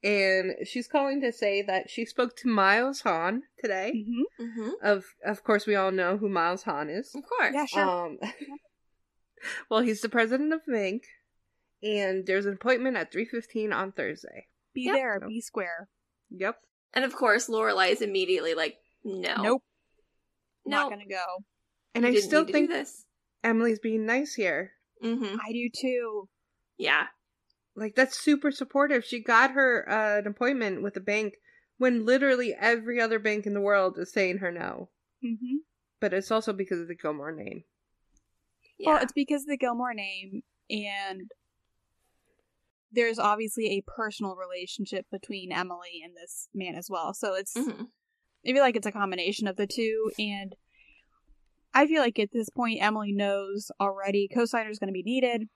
and she's calling to say that she spoke to Miles Hahn today. hmm mm-hmm. Of of course we all know who Miles Hahn is. Of course. Yeah, sure. Um Well, he's the president of the bank and there's an appointment at 3:15 on Thursday. be Yep. there, be square. Yep. And of course, Lorelai is immediately like, no. Nope, No. not gonna go. And you I still need to do think this. Emily's being nice here. Mm-hmm. I do too. Yeah. Like that's super supportive. She got her uh, an appointment with a bank when literally every other bank in the world is saying her no. hmm But it's also because of the Gilmore name. Yeah. Well, it's because of the Gilmore name, and there's obviously a personal relationship between Emily and this man as well. So it's Mhm. I feel like it's a combination of the two, and I feel like at this point Emily knows already cosigner is going to be needed.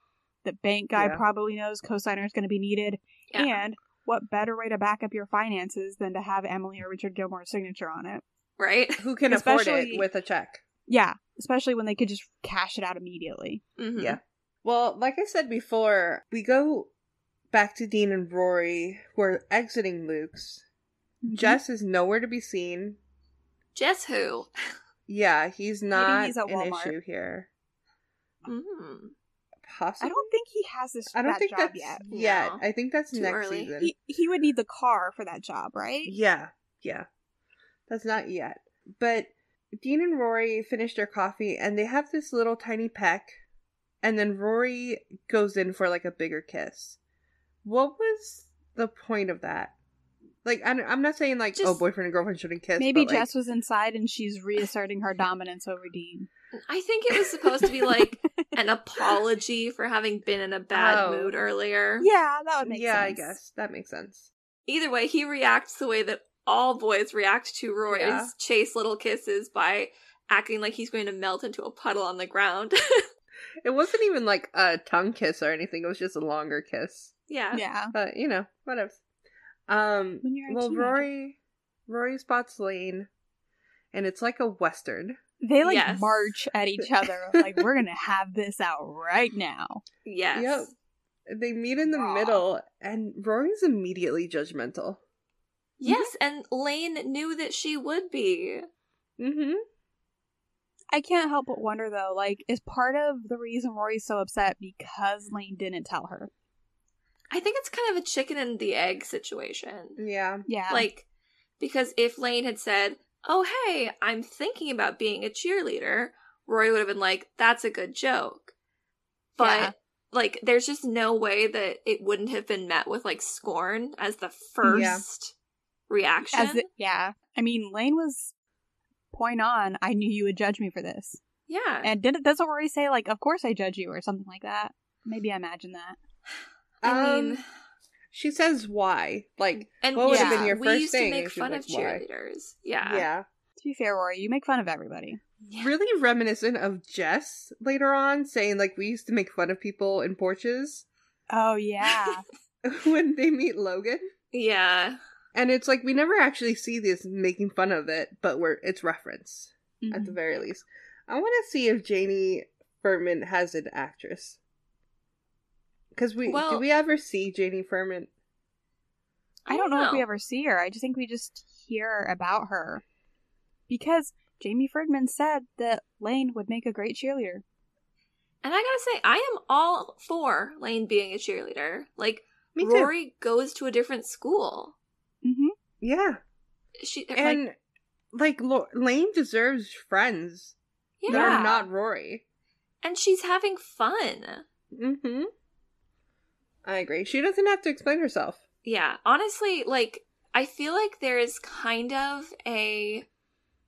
The bank guy Yeah. probably knows cosigner is going to be needed, Yeah. and what better way to back up your finances than to have Emily or Richard Gilmore's signature on it? Right? Who can afford Especially- it with a check? Yeah, especially when they could just cash it out immediately. Mhm. Yeah. Well, like I said before, we go back to Dean and Rory who are exiting Luke's. Mm-hmm. Jess is nowhere to be seen. Jess who? Yeah, he's not he's an issue here. Mm. Possibly. I don't think he has this. I don't that think job that's yet. yet. No. I think that's Too next early. season. He he would need the car for that job, right? Yeah, yeah. That's not yet. But Dean and Rory finish their coffee and they have this little tiny peck. And then Rory goes in for like a bigger kiss. What was the point of that? Like, I'm I'm not saying like, oh, boyfriend and girlfriend shouldn't kiss. Maybe but, like, Jess was inside and she's reasserting her dominance over Dean. I think it was supposed to be like an apology for having been in a bad Oh. mood earlier. Yeah, that would make yeah, sense. Yeah, I guess that makes sense. Either way, he reacts the way that all boys react to Rory's Yeah. chase little kisses by acting like he's going to melt into a puddle on the ground. It wasn't even like a tongue kiss or anything. It was just a longer kiss. Yeah. Yeah. But you know, whatever. Um, When you're well, teenager. Rory, Rory spots Lane, and it's like a western. They like Yes. march at each other like we're gonna have this out right now. Yes. Yep. They meet in the Raw. middle, and Rory's immediately judgmental. Yes, and Lane knew that she would be. Mm-hmm. I can't help but wonder though, like, is part of the reason Rory's so upset because Lane didn't tell her? I think it's kind of a chicken and the egg situation. Yeah. Yeah. Like, because if Lane had said, Oh, hey, I'm thinking about being a cheerleader, Rory would have been like, That's a good joke. But, Yeah. like, there's just no way that it wouldn't have been met with, like, scorn as the first reaction. As it, yeah. I mean, Lane was point on. I knew you would judge me for this. yeah. And didn't doesn't Rory say like, "Of course I judge you" or something like that? Maybe I imagine that. I Um, mean, She says why. Like, and what would have been your we first used thing to if make she fun was of like, why? cheerleaders. Yeah. yeah. To be fair, Rory, you make fun of everybody. Really reminiscent of Jess later on, saying, like, we used to make fun of people in porches Oh yeah. when they meet Logan. Yeah. And it's like, we never actually see this making fun of it, but we're it's reference. Mm-hmm. at the very least. I want to see if Janie Furman has an actress. Because we Well- do we ever see Janie Furman? I don't know, if we ever see her. I just think we just hear about her because Jamie Ferdman said that Lane would make a great cheerleader. And I gotta say, I am all for Lane being a cheerleader. Like, Me too. Rory goes to a different school. Mm-hmm. Yeah, She and like, Lo- Lane deserves friends like, that yeah, are not Rory. and she's having fun. Mm-hmm. I agree. She doesn't have to explain herself. Yeah, honestly, like I feel like there is kind of a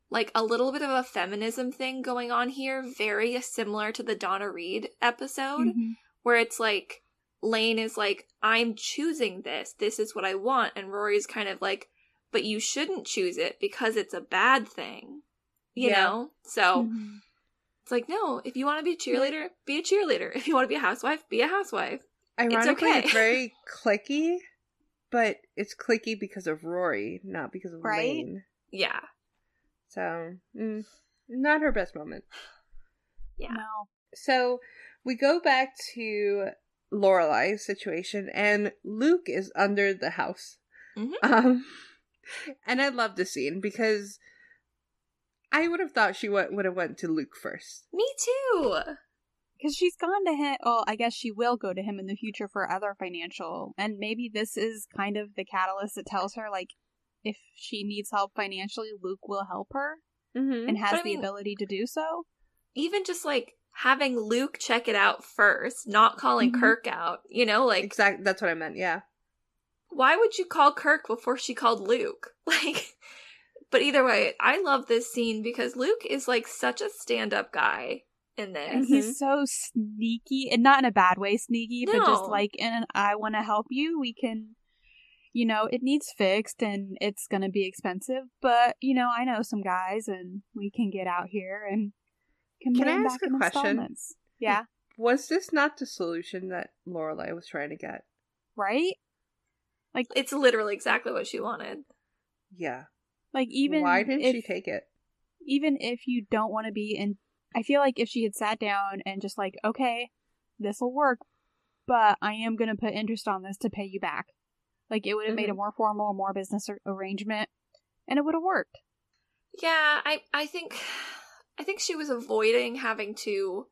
like a little bit of a feminism thing going on here, very similar to the Donna Reed episode, Mm-hmm. where it's like Lane is like, I'm choosing this. This is what I want. And Rory's kind of like, but you shouldn't choose it because it's a bad thing. You Yeah. know? So Mm-hmm. it's like, no, if you want to be a cheerleader, be a cheerleader. If you want to be a housewife, be a housewife. Ironically, okay. it's very cliquey, but it's cliquey because of Rory, not because of Right? Lane. Yeah. So, mm, not her best moment. Yeah. No. So we go back to Lorelai's situation, and Luke is under the house. Mhm. Um, and I love the scene because I would have thought she w- would have went to Luke first. Me too. Because she's gone to him. Well, I guess she will go to him in the future for other financial. And maybe this is kind of the catalyst that tells her, like, if she needs help financially, Luke will help her Mm-hmm. and has But I the mean- ability to do so. Even just like having Luke check it out first, not calling Mhm. Kirk out, you know, like Exactly. That's what I meant. Yeah. why would you call Kirk before she called Luke? Like but either way, I love this scene because Luke is like such a stand-up guy in And he's mm-hmm. so sneaky, and not in a bad way sneaky, but just like in an I want to help you. We can, you know, it needs fixed and it's going to be expensive, but, you know, I know some guys and we can get out here and can, Can I ask back a question? Yeah, Was this not the solution that Lorelai was trying to get? right? Like It's literally exactly what she wanted. Yeah. like even Why didn't if, she take it? even if you don't want to be in I feel like if she had sat down and just like, okay, this will work, but I am going to put interest on this to pay you back. Like it would have made a Mhm. more formal, more business ar- arrangement and it would have worked. Yeah, I I think I think she was avoiding having to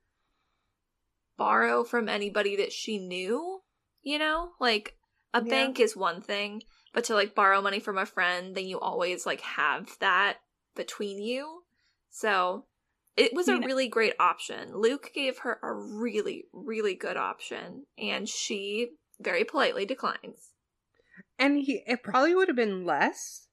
borrow from anybody that she knew, you know? Like a Yeah. bank is one thing, but to like borrow money from a friend, then you always like have that between you. So it was I a mean- really great option. Luke gave her a really, really good option, and she very politely declines. And he it probably would have been less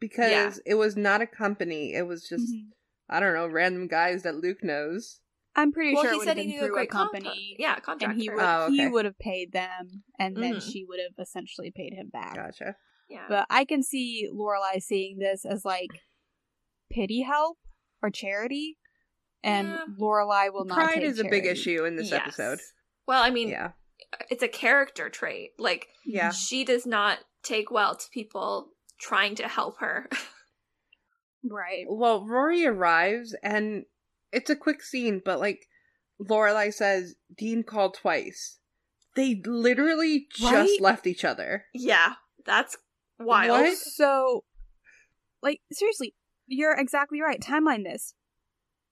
because it was not a company. It was just Mhm. I don't know, random guys that Luke knows. I'm pretty well, sure he would said he knew a through a great company. company. Yeah, and contractor. he would Oh, he would have paid them and then Mhm. she would have essentially paid him back. Gotcha. yeah. But I can see Lorelai seeing this as like pity help or charity, and Yeah. Lorelai will not. Pride take is a big issue in this Yes. episode. Well, I mean, Yeah. it's a character trait. Like, Yeah. she does not take well to people trying to help her. Right. Well, Rory arrives and it's a quick scene, but like Lorelai says, Dean called twice. They literally just Right? left each other. yeah, that's wild. What? So, like, seriously, you're exactly right. Timeline this.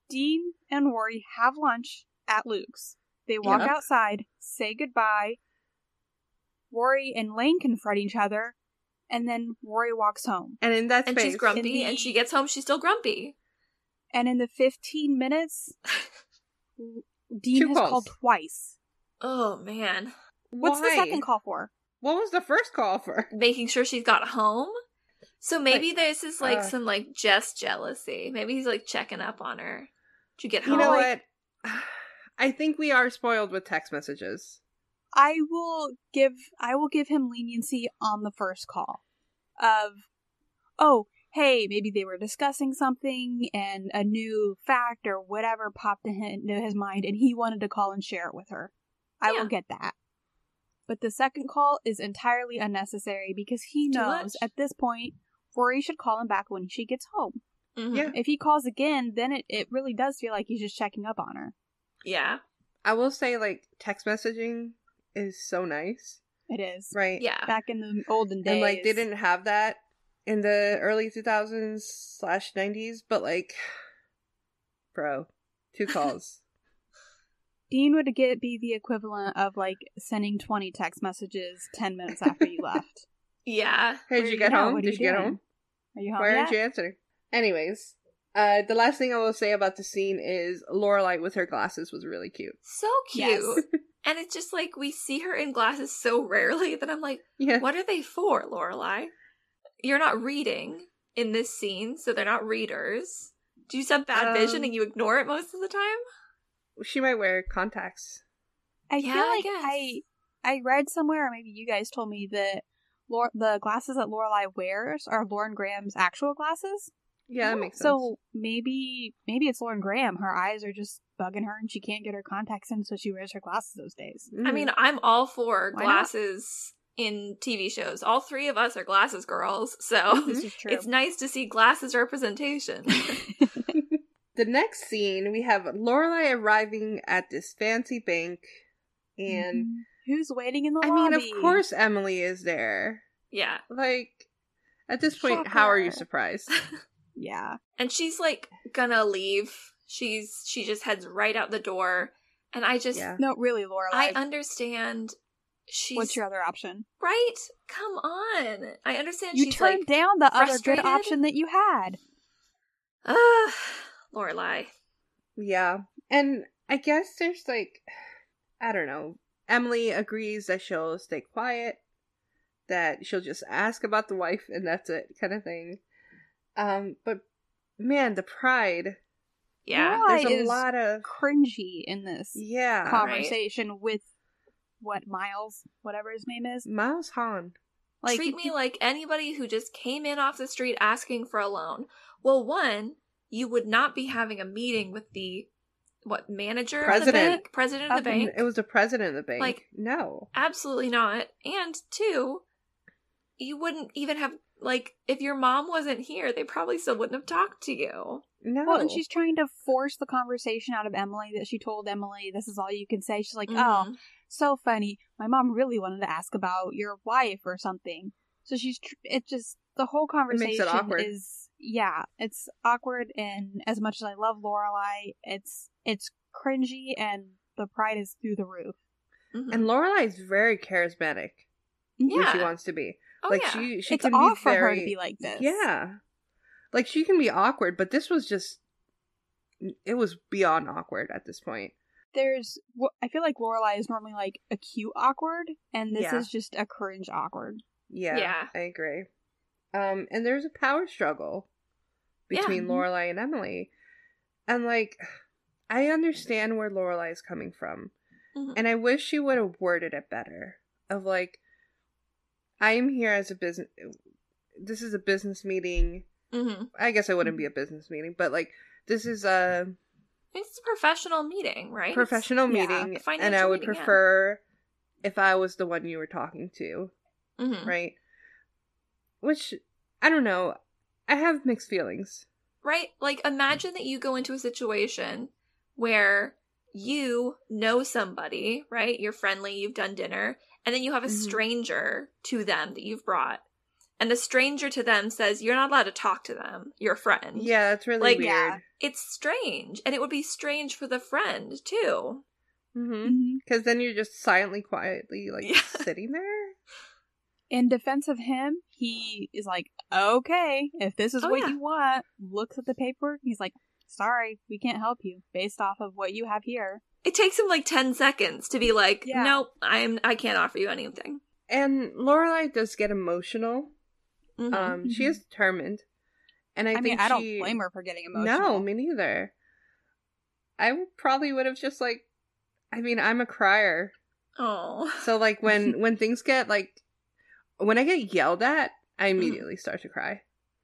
Dean and Rory have lunch at Luke's. They walk Yep. outside, say goodbye. Rory and Lane confront each other, and then Rory walks home. And in that space, And she's grumpy, the- and she gets home, she's still grumpy. And in the 15 minutes, Dean Two has calls. called twice. Oh, man. What's Why? the second call for? What was the first call for? Making sure she's got home. So maybe Like, this is like uh, some like just jealousy. Maybe he's like checking up on her. Did you get You know what? I think we are spoiled with text messages. I will give I will give him leniency on the first call of oh hey maybe they were discussing something and a new fact or whatever popped into his mind and he wanted to call and share it with her. I Yeah. will get that. But the second call is entirely unnecessary because he knows at this point Rory should call him back when she gets home. Mhm. Yeah. If he calls again, then it, it really does feel like he's just checking up on her. Yeah. I will say, like, text messaging is so nice, It is. right? Yeah. Back in the olden days. And, like, they didn't have that in the early 2000s slash 90s, but, like, bro, two calls. Dean would get be the equivalent of like sending twenty text messages ten minutes after you left. Yeah. hey, did you you get home? Did you you get home? Are you home Why yet? aren't you answering? Anyways, uh, the last thing I will say about the scene is Lorelai with her glasses was really cute. So cute. Yes. and it's just like we see her in glasses so rarely that I'm like, Yeah. what are they for, Lorelai? You're not reading in this scene, so they're not readers. Do you have bad vision Um, and you ignore it most of the time? She might wear contacts. I Yeah, feel I like guess. I I read somewhere, or maybe you guys told me that Lor- the glasses that Lorelai wears are Lauren Graham's actual glasses. Yeah, that makes sense. So maybe maybe it's Lauren Graham. Her eyes are just bugging her, and she can't get her contacts in, so she wears her glasses those days. I Mhm. mean, I'm all for Why not? glasses in TV shows. All three of us are glasses girls, so This is true. it's nice to see glasses representation. the next scene, we have Lorelai arriving at this fancy bank, and Mhm. Who's waiting in the I lobby? I mean, of course, Emily is there. yeah. Like, at this point, how are you surprised? Yeah. and she's like gonna leave. She's she just heads right out the door, and I just Yeah. No, really, Lorelai. I understand. She's What's your other option? right. Come on, I understand. You she's turned like, down the other good option that you had. Ugh, Lorelai. Yeah. And I guess there's like, I don't know. Emily agrees that she'll stay quiet, that she'll just ask about the wife and that's it, kind of thing. Um, but man, the pride. Yeah, Lorelai There's a is lot of cringy in this yeah. conversation with what Miles, whatever his name is. Miles Hahn. Like treat me like anybody who just came in off the street asking for a loan. Well, one, you would not be having a meeting with the what manager of the President. bank, president of the bank. It was the president of the bank. Like- no. Absolutely not. And two, you wouldn't even have like if your mom wasn't here, they probably still wouldn't have talked to you. No. Well, and she's trying to force the conversation out of Emily that she told Emily, this is all you can say. She's like, oh, Mhm. so funny. My mom really wanted to ask about your wife or something. So she's, tr- it just, the whole makes it conversation awkward. is, yeah, it's awkward. And as much as I love Lorelai, it's, it's cringy and the pride is through the roof. Mhm. and Lorelai is very charismatic when she wants to be. oh, like yeah. she she it's can off be for very her to be like this. Yeah. Like she can be awkward, but this was just it was beyond awkward at this point. There's, wh- I feel like Lorelai is normally like a cute awkward, and this Yeah. is just a cringe awkward. Yeah. Yeah. I agree. Um and there's a power struggle between Mhm. Lorelai and Emily. And like I understand where Lorelai is coming from. Mhm. And I wish she would have worded it better. Of like I am here as a business this is a business meeting. Mhm. I guess it wouldn't be a business meeting, but like this is a It's a professional meeting, right? professional yeah, meeting, financial and I would meeting, yeah. prefer if I was the one you were talking to, Mhm. right? Which I don't know. I have mixed feelings. Right? Like, imagine that you go into a situation where you know somebody, right? You're friendly, you've done dinner, and then you have a Mhm. stranger to them that you've brought. And the stranger to them says, You're not allowed to talk to them, your friend. Yeah, that's really Like, weird. yeah. It's strange. And it would be strange for the friend, too. Mm-hmm. Mm-hmm. Because then you're just silently, quietly, like Yeah. sitting there. in defense of him, he is like, okay, if this is Oh, what yeah. you want, looks at the paperwork. He's like, sorry, we can't help you based off of what you have here. It takes him like 10 seconds to be like, Yeah. Nope, I'm, I can't offer you anything. And Lorelai does get emotional. Mhm. Um, she Mhm. is determined, and I, I, think mean, I don't she- blame her for getting emotional. No, me neither. I probably would have just like, I mean, I'm a crier, oh. so like when when things get like, when I get yelled at, I Mm-hmm. immediately start to cry.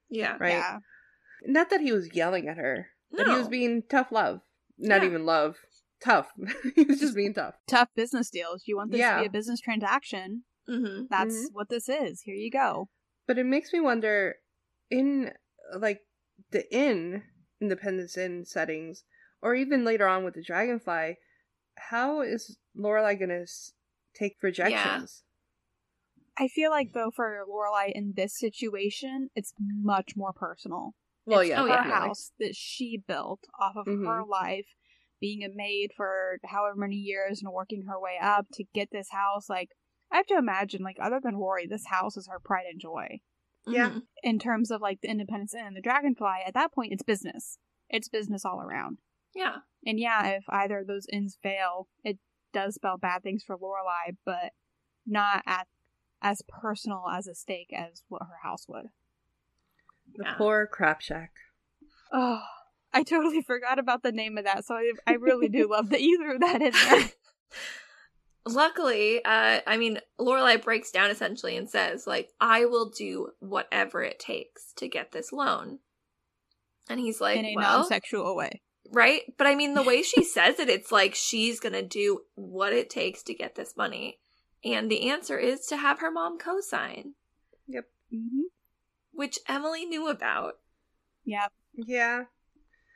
Yeah. Right? Yeah. Not that he was yelling at her, but he was being tough love. Not Yeah. even love, tough. he was just being tough. Tough business deals. You want this Yeah. to be a business transaction? Mm-hmm. That's what this is. Here you go. But it makes me wonder, in like the inn, Independence Inn settings, or even later on with the Dragonfly, how is Lorelai gonna s- take rejections? I feel like though for Lorelai in this situation, it's much more personal. Well, it's yeah, her definitely. house that she built off of Mhm. her life, being a maid for however many years and working her way up to get this house. Like I have to imagine, like other than Rory, this house is her pride and joy. Yeah. Mm-hmm. In terms of like the Independence Inn and the Dragonfly, at that point, it's business. It's business all around. Yeah. And yeah, if either of those inns fail, it does spell bad things for Lorelai, but not at as personal as a stake as what her house would. The Yeah. poor crap shack. Oh, I totally forgot about the name of that, so I, I really do love that you threw that in there. Luckily, uh, I mean, Lorelai breaks down essentially and says, like, I will do whatever it takes to get this loan. And he's like, in a well, non-sexual way. right? But I mean, the way she says it, it's like she's gonna do what it takes to get this money. And the answer is to have her mom co-sign, Yep. Mm-hmm. Which Emily knew about. Yep. Yeah.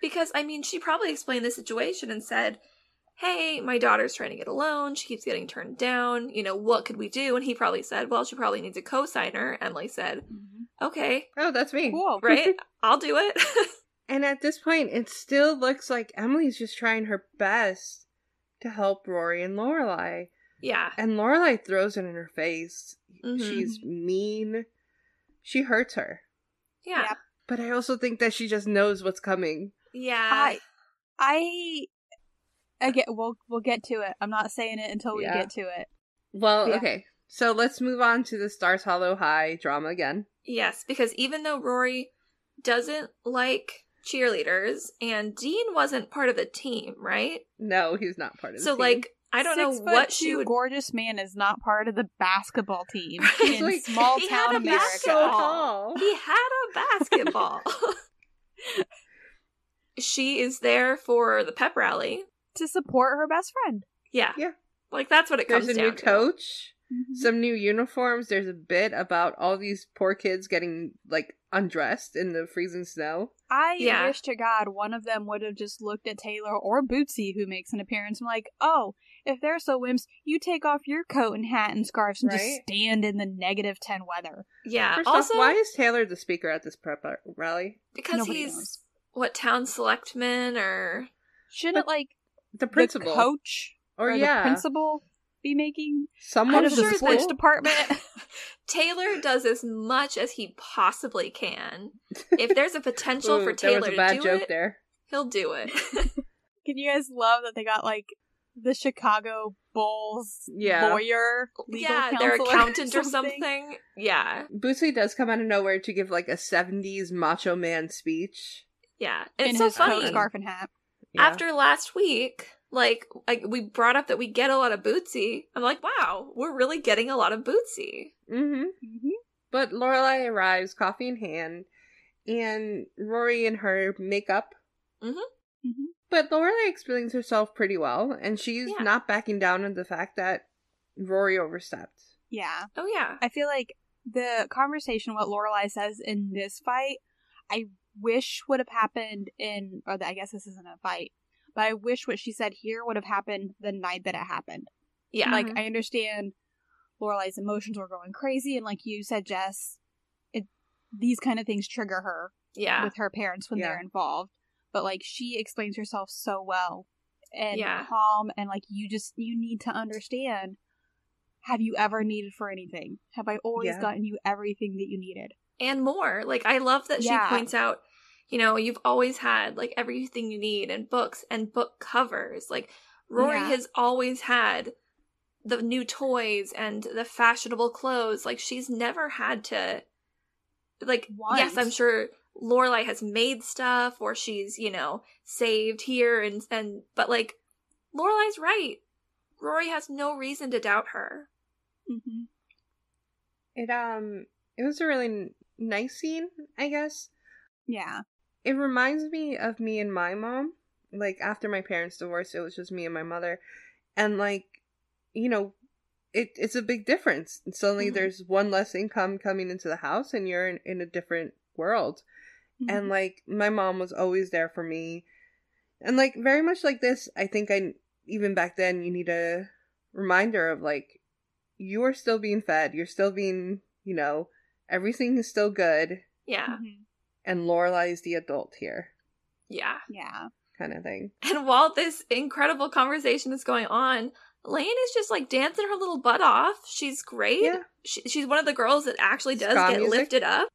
Because, I mean, she probably explained the situation and said, Hey, my daughter's trying to get a loan. She keeps getting turned down. You know, what could we do? And he probably said, Well, she probably needs a co-signer. Emily said, Okay, Oh, that's me. Cool. right? I'll do it. And at this point, it still looks like Emily's just trying her best to help Rory and Lorelai. yeah. And Lorelai throws it in her face. Mhm. She's mean. She hurts her. Yeah. Yep. But I also think that she just knows what's coming. Yeah. I, I, I get. We'll we'll get to it. I'm not saying it until we Yeah. get to it. Well, Yeah. okay. So let's move on to the Stars Hollow High drama again. Yes, because even though Rory doesn't like cheerleaders and Dean wasn't part of the team, right? No, he's not part of the team. So like I don't know Six foot what two she would Gorgeous man is not part of the basketball team He's in like- small he had town a America. basketball. So. He had a basketball. she is there for the pep rally. to support her best friend. Yeah. Yeah. Like that's what it There's comes There's a down new to. coach. Mhm. some new uniforms. There's a bit about all these poor kids getting like undressed in the freezing snow. I Yeah. wish to God one of them would have just looked at Taylor or Bootsy, who makes an appearance, and like, oh, if they're so wimps, you take off your coat and hat and scarves and just stand in the negative 10 weather. Yeah. First also, off, why is Taylor the speaker at this prep rally? because Nobody he's knows. what town selectman or Shouldn't, But like, The principal, oh, the coach or, or, yeah, the principal be making someone out of from the sure sports school? department? Taylor does as much as he possibly can. If there's a potential Ooh, for Taylor was a to bad do joke it, there. he'll do it. Can you guys love that they got, like, the Chicago Bulls Yeah. lawyer, legal yeah, their accountant or something. Yeah, Bootsy does come out of nowhere to give like a '70s macho man speech. yeah. And in it's so his coat, funny. scarf, and hat. Yeah. After last week, like, like we brought up that we get a lot of Bootsy. I'm like, wow, we're really getting a lot of Bootsy. Mm-hmm. Mm-hmm. But Lorelai arrives, coffee in hand, and Rory and her make up. Mm-hmm. But Lorelai explains herself pretty well, and she's Yeah. not backing down on the fact that Rory overstepped. Yeah. Oh yeah, I feel like the conversation, what Lorelai says in this fight, I wish would have happened in, or the, I guess this isn't a fight, but I wish what she said here would have happened the night that it happened. yeah. Like, mm-hmm. I understand Lorelai's emotions were going crazy, and like you said, Jess, it these kind of things trigger her yeah. with her parents when Yeah. they're involved. But like, she explains herself so well and Yeah. calm, and like, you just you need to understand. Have you ever needed for anything? Have I always Yeah. gotten you everything that you needed? and more. Like I love that Yeah. she points out, you know, you've always had like everything you need and books and book covers. Like Rory has always had the new toys and the fashionable clothes. Like she's never had to like yes, I'm sure Lorelai has made stuff or she's, you know, saved here and and but like Lorelai's right. Rory has no reason to doubt her. Mm-hmm. It um, it was a really n- nice scene, I guess. Yeah. It reminds me of me and my mom. Like after my parents divorced, it was just me and my mother, and like, you know, it it's a big difference. Suddenly, Mhm. there's one less income coming into the house, and you're in, in a different world. Mm-hmm. and like my mom was always there for me and like very much like this i think i even back then you need a reminder of like you are still being fed you're still being you know everything is still good Yeah. Mhm. and Lorelai is the adult here Yeah. Yeah. kind of thing And while this incredible conversation is going on, Lane is just like dancing her little butt off. She's great. Yeah. She, she's one of the girls that actually does Ska get music. lifted up.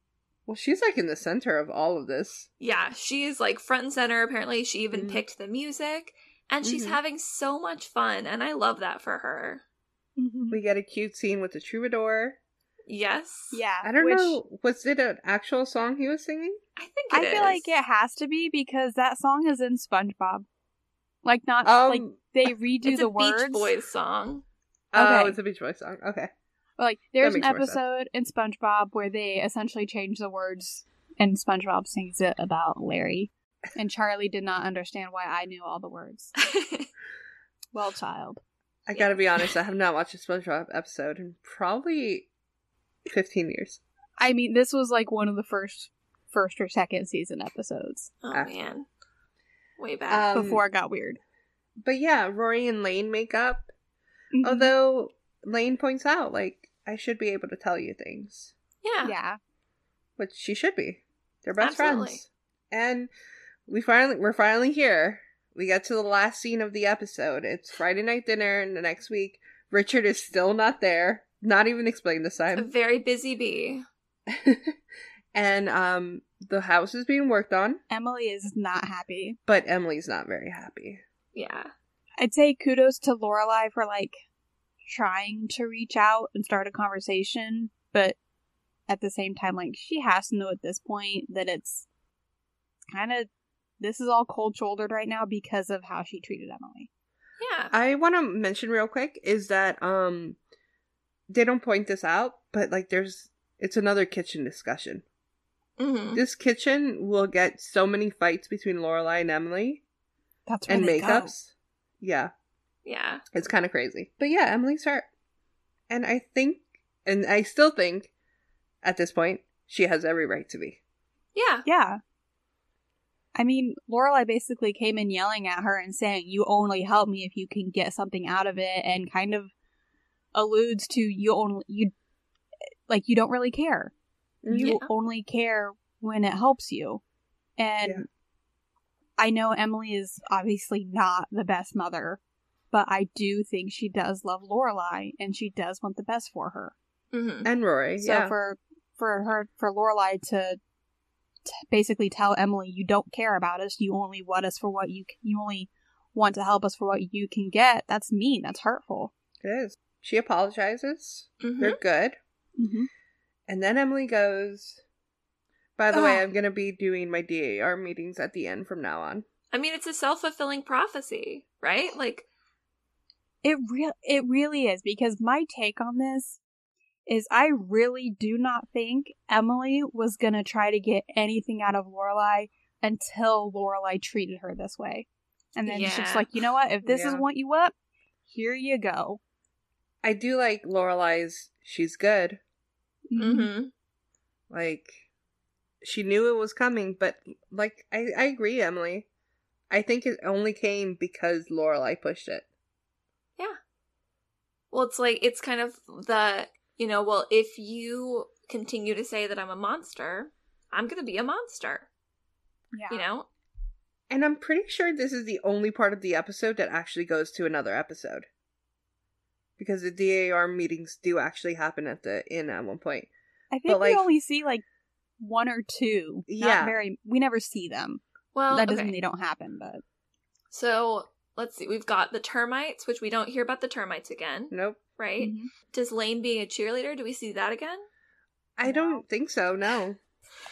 Well she's like in the center of all of this Yeah, she's like front and center. Apparently, she even Mhm. picked the music. And she's Mhm. having so much fun. And I love that for her. Mhm. we get a cute scene with the troubadour Yes. Yeah. i don't which know was it an actual song he was singing I think I it feel like it has to be because that song is in SpongeBob. Like not um like they redo It's the a words. Beach Boys song. oh okay. it's a beach boy song okay But, like there's an makes sense. episode in SpongeBob where they essentially change the words and SpongeBob sings it about Larry. And Charlie did not understand why I knew all the words. Well, child. i gotta be honest i have not watched a spongebob episode in probably 15 years I mean, this was like one of the first first or second season episodes oh, Ah. man. Way back. Um, before it got weird. But yeah, Rory and Lane make up. Mhm. Although Lane points out, like, I should be able to tell you things. yeah. yeah. Which she should be. They're best Absolutely. friends. And we finally we're finally here. We get to the last scene of the episode. It's Friday night dinner and the next week. Richard is still not there. Not even explained this A time. very busy bee. and um the house is being worked on, Emily is not happy. but Emily's not very happy. Yeah. I'd say kudos to Lorelai for like trying to reach out and start a conversation, but at the same time, like she has to know at this point that it's kind of this is all cold shouldered right now because of how she treated Emily. Yeah. I want to mention real quick is that um they don't point this out, but like there's it's another kitchen discussion. hmm This kitchen will get so many fights between Lorelai and Emily That's where and they go. makeups. Yeah, Yeah. it's kind of crazy. But yeah, Emily's hurt. And I think, and I still think, at this point, she has every right to be. Yeah. Yeah. I mean, Lorelai basically came in yelling at her and saying, "You only help me if you can get something out of it," and kind of alludes to you only you like you don't really care. Mm-hmm. You Yeah. only care when it helps you. And Yeah. I know Emily is obviously not the best mother, but I do think she does love Lorelai and she does want the best for her. hmm And Rory, So yeah. for for her for Lorelai to, to basically tell Emily you don't care about us, you only want us for what you c- you only want to help us for what you can get. That's mean. That's hurtful. it is. She apologizes. hmm They're good. Mm-hmm. And then Emily goes, By the way, Ah. I'm going to be doing my DAR meetings at the end from now on. I mean, it's a self fulfilling prophecy, right? Like, It real it really is because my take on this is I really do not think Emily was gonna try to get anything out of Lorelai until Lorelai treated her this way, and then she's Yeah. just like, you know what? If this is Yeah. what you want, here you go. I do like Lorelai's, she's good. hmm Like, she knew it was coming, but, like, I, I agree, Emily. I think it only came because Lorelai pushed it. Well, it's like, it's kind of the, you know, well, if you continue to say that I'm a monster, I'm going to be a monster, Yeah. you know? And I'm pretty sure this is the only part of the episode that actually goes to another episode. Because the DAR meetings do actually happen at the inn at one point. I think But, we like- only see like one or two. Not Yeah. very. We never see them. Well, that doesn't okay. mean they don't happen, but So let's see. We've got the termites, which we don't hear about the termites again, Nope. right? Mhm. Does Lane being a cheerleader? Do we see that again? I No. don't think so, no.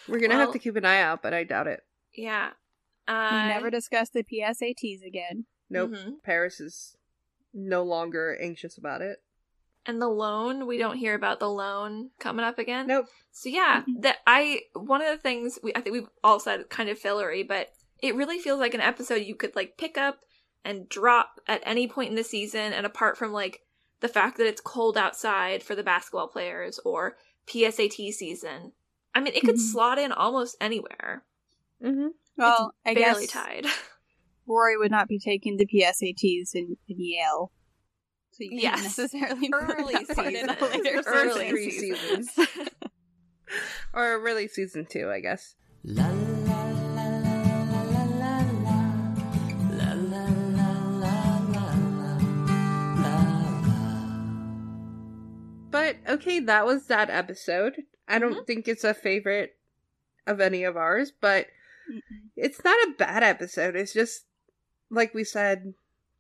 We're gonna have to keep an eye out, but I doubt it. Yeah. Uh, we never discuss the PSATs again. Nope. mhm. Paris is no longer anxious about it. And the loan, we don't hear about the loan coming up again. Nope. So yeah, Mhm. that I one of the things we I think we've all said kind of fillery, but it really feels like an episode you could like pick up and drop at any point in the season and apart from like the fact that it's cold outside for the basketball players or PSAT season. I mean, it could Mhm. slot in almost anywhere. Mm-hmm. Well, I Barely guess tied. Rory would not be taking the PSATs in, in Yale. So you can't Yes. necessarily Early that part in a seasons. later Early season. seasons. seasons. Or really season two, I guess. La la la But okay, that was that episode. I don't mm-hmm. think it's a favorite of any of ours, but Mm-mm. it's not a bad episode. It's just like we said,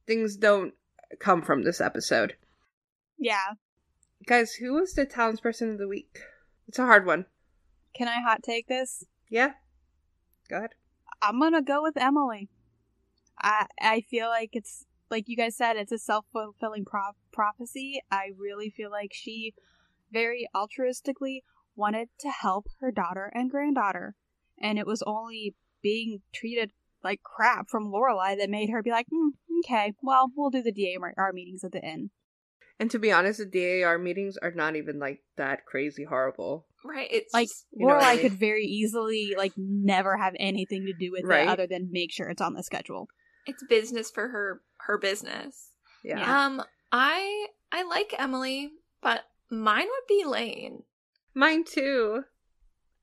things don't come from this episode. Yeah. Guys, who was the townsperson of the week? It's a hard one. Can I hot take this? Yeah. Go ahead. I'm gonna go with Emily. I I feel like it's like you guys said, it's a self fulfilling pro- prophecy. I really feel like she very altruistically wanted to help her daughter and granddaughter, and it was only being treated like crap from Lorelai that made her be like, hmm, okay, well, we'll do the DAR meetings at the inn. And to be honest, the DAR meetings are not even like that crazy horrible. right? It's Like just- you know I mean? could very easily like never have anything to do with Right. it other than make sure it's on the schedule. It's business for her her business. Yeah. Yeah. Um, I I like Emily, but mine would be Lane. Mine too.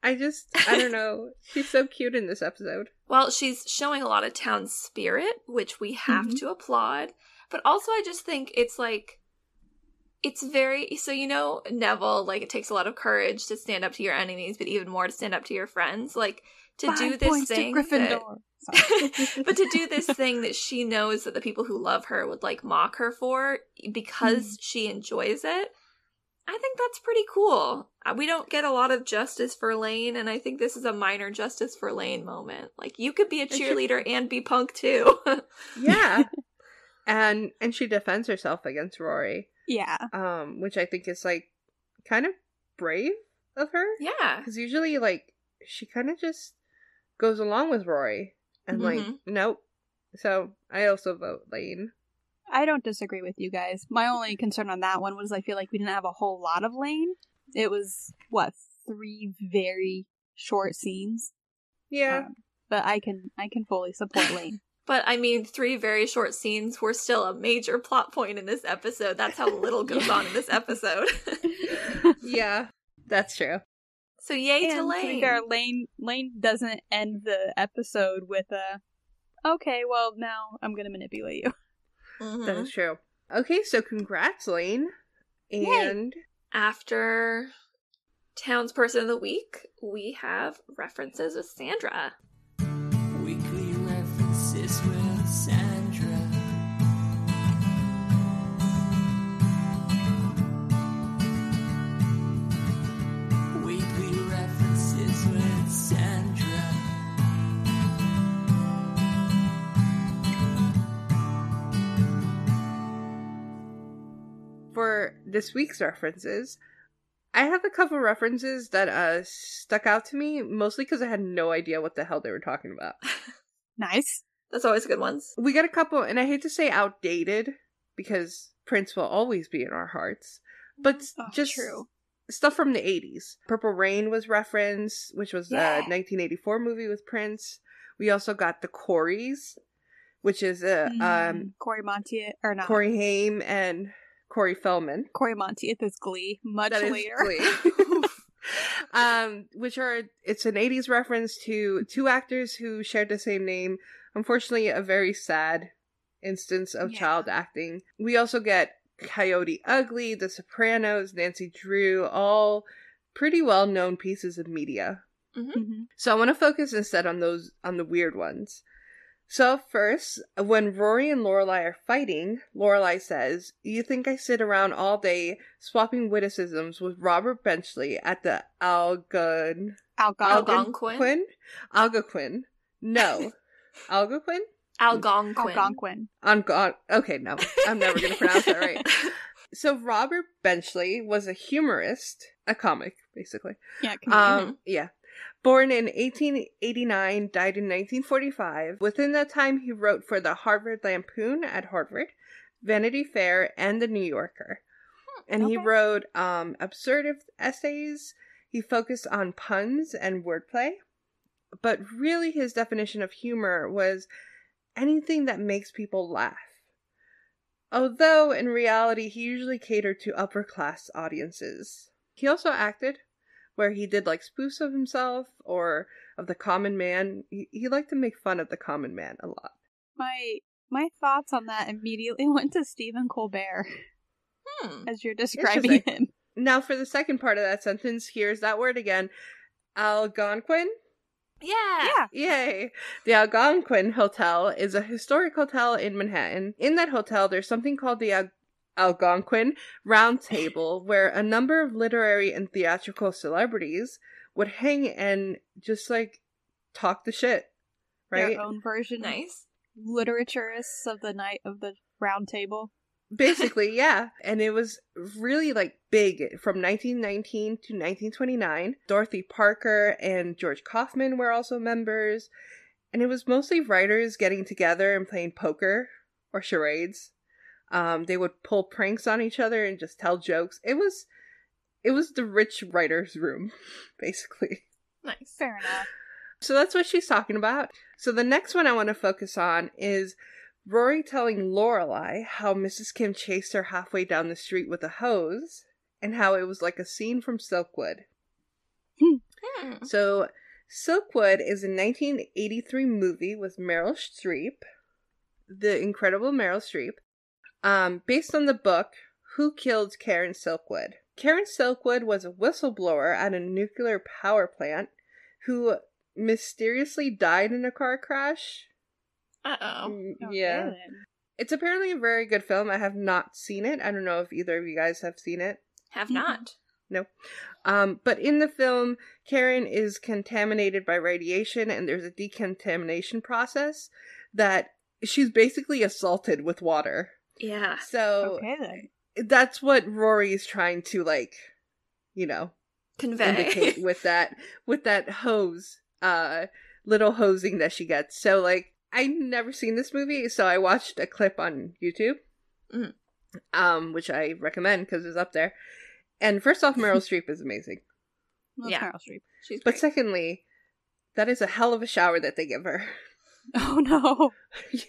I just, I don't know. She's so cute in this episode. Well, she's showing a lot of town spirit, which we have Mhm. to applaud. But also, I just think it's like it's very so you know Neville. Like it takes a lot of courage to stand up to your enemies, but even more to stand up to your friends. Like to do this thing. that- but to do this thing that she knows that the people who love her would like mock her for because Mm. she enjoys it i think that's pretty cool Uh, we don't get a lot of justice for lane and i think this is a minor justice for lane moment like you could be a cheerleader and be punk too Yeah. and and she defends herself against Rory, yeah. um, which I think is like kind of brave of her. yeah Because usually, like, she kind of just goes along with Rory and like, Mhm. nope. So I also vote Lane. I don't disagree with you guys. My only concern on that one was I feel like we didn't have a whole lot of Lane. It was what three very short scenes, Yeah. Um, but I can I can fully support Lane. But I mean, three very short scenes were still a major plot point in this episode. That's how little goes on in this episode. yeah. That's true. So yay and to to be Lane. fair, Lane Lane doesn't end the episode with a okay. Well, now I'm gonna manipulate you. Mhm. That is true. Okay, so congrats, Lane. And After Townsperson of the Week, we have references with Sandra. For this week's references, I have a couple references that uh stuck out to me, mostly because I had no idea what the hell they were talking about. Nice. That's always good ones. We got a couple, and I hate to say outdated because Prince will always be in our hearts, but Oh, just true. stuff from the 80s. Purple Rain was referenced, which was Yeah. a 1984 movie with Prince. We also got The Coreys, which is a um Mm, Cory Monteith or not Corey Haim and Corey Feldman. Cory Monteith is Glee much That is later. Glee. um, which are it's an '80s reference to two actors who shared the same name. Unfortunately, a very sad instance of Yeah. child acting. We also get Coyote Ugly, The Sopranos, Nancy Drew, all pretty well known pieces of media. Mhm. So I want to focus instead on those on the weird ones. So first, when Rory and Lorelai are fighting, Lorelai says, "You think I sit around all day swapping witticisms with Robert Benchley at the Algon Algonquin. Algonquin? Algonquin? No, Algonquin? Algonquin. Algonquin. Algon? Okay, no, I'm never gonna pronounce that right. So Robert Benchley was a humorist, a comic, basically. Yeah, comedian. Um, yeah. Born in 1889, died in 1945. Within that time, he wrote for the Harvard Lampoon at Harvard, Vanity Fair, and the New Yorker. And he wrote um, absurd essays. He focused on puns and wordplay. But really, his definition of humor was anything that makes people laugh. Although, in reality, he usually catered to upper class audiences. He also acted, where he did like spoofs of himself or of the common man. He, he liked to make fun of the common man a lot. my my thoughts on that immediately went to Stephen Colbert Hmm. as you're describing him. Now, for the second part of that sentence, here's that word again Algonquin. Yeah. Yeah. Yay! The Algonquin Hotel is a historic hotel in Manhattan. In that hotel, there's something called the Al- Algonquin Round Table, where a number of literary and theatrical celebrities would hang and just like talk the shit, right? Their own version Nice. literaturists of the knights of the round table. Basically, yeah. And it was really like big from 1919 to 1929. Dorothy Parker and George Kaufman were also members. And it was mostly writers getting together and playing poker or charades. Um, they would pull pranks on each other and just tell jokes. It was it was the rich writer's room, basically. Nice. Fair enough. So that's what she's talking about. So the next one I want to focus on is Rory telling Lorelai how Mrs. Kim chased her halfway down the street with a hose and how it was like a scene from Silkwood. Hmm. So Silkwood is a 1983 movie with Meryl Streep, the incredible Meryl Streep, um, based on the book Who Killed Karen Silkwood. Karen Silkwood was a whistleblower at a nuclear power plant who mysteriously died in a car crash. Uh oh. Yeah. then. It's apparently a very good film. I have not seen it. I don't know if either of you guys have seen it. Have not. No. Um, but in the film, Karen is contaminated by radiation, and there's a decontamination process that she's basically assaulted with water. Yeah. So Okay then. that's what Rory is trying to like, you know, Convey. indicate with that with that hose, uh, little hosing that she gets. So like, I never seen this movie, so I watched a clip on YouTube. Mhm. um, which I recommend because it's up there. And first off, Meryl Streep is amazing. Love Yeah. Meryl Streep. She's But great. secondly, that is a hell of a shower that they give her. Oh no.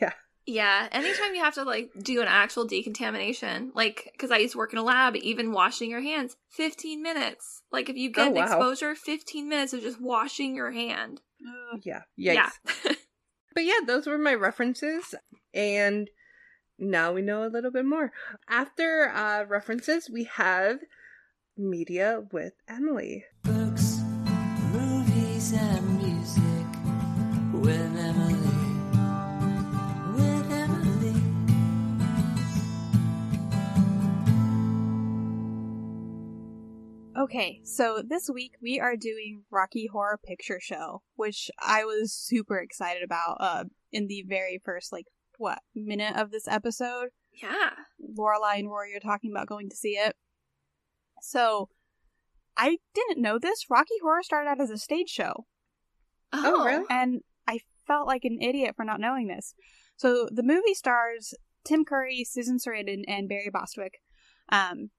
yeah. Yeah, anytime you have to like do an actual decontamination, like because I used to work in a lab, even washing your hands, fifteen minutes. Like if you get Oh, an wow. exposure, fifteen minutes of just washing your hand. Ugh. Yeah. Yikes. Yeah, But yeah, those were my references. And now we know a little bit more. After uh, references, we have media with Emily. Books, movies, and Okay, so this week we are doing Rocky Horror Picture Show, which I was super excited about uh in the very first like what minute of this episode. yeah. Lorelai and Rory are talking about going to see it. So I didn't know this. Rocky Horror started out as a stage show. Oh, really? And I felt like an idiot for not knowing this. So the movie stars Tim Curry, Susan Sarandon, and Barry Bostwick. Um,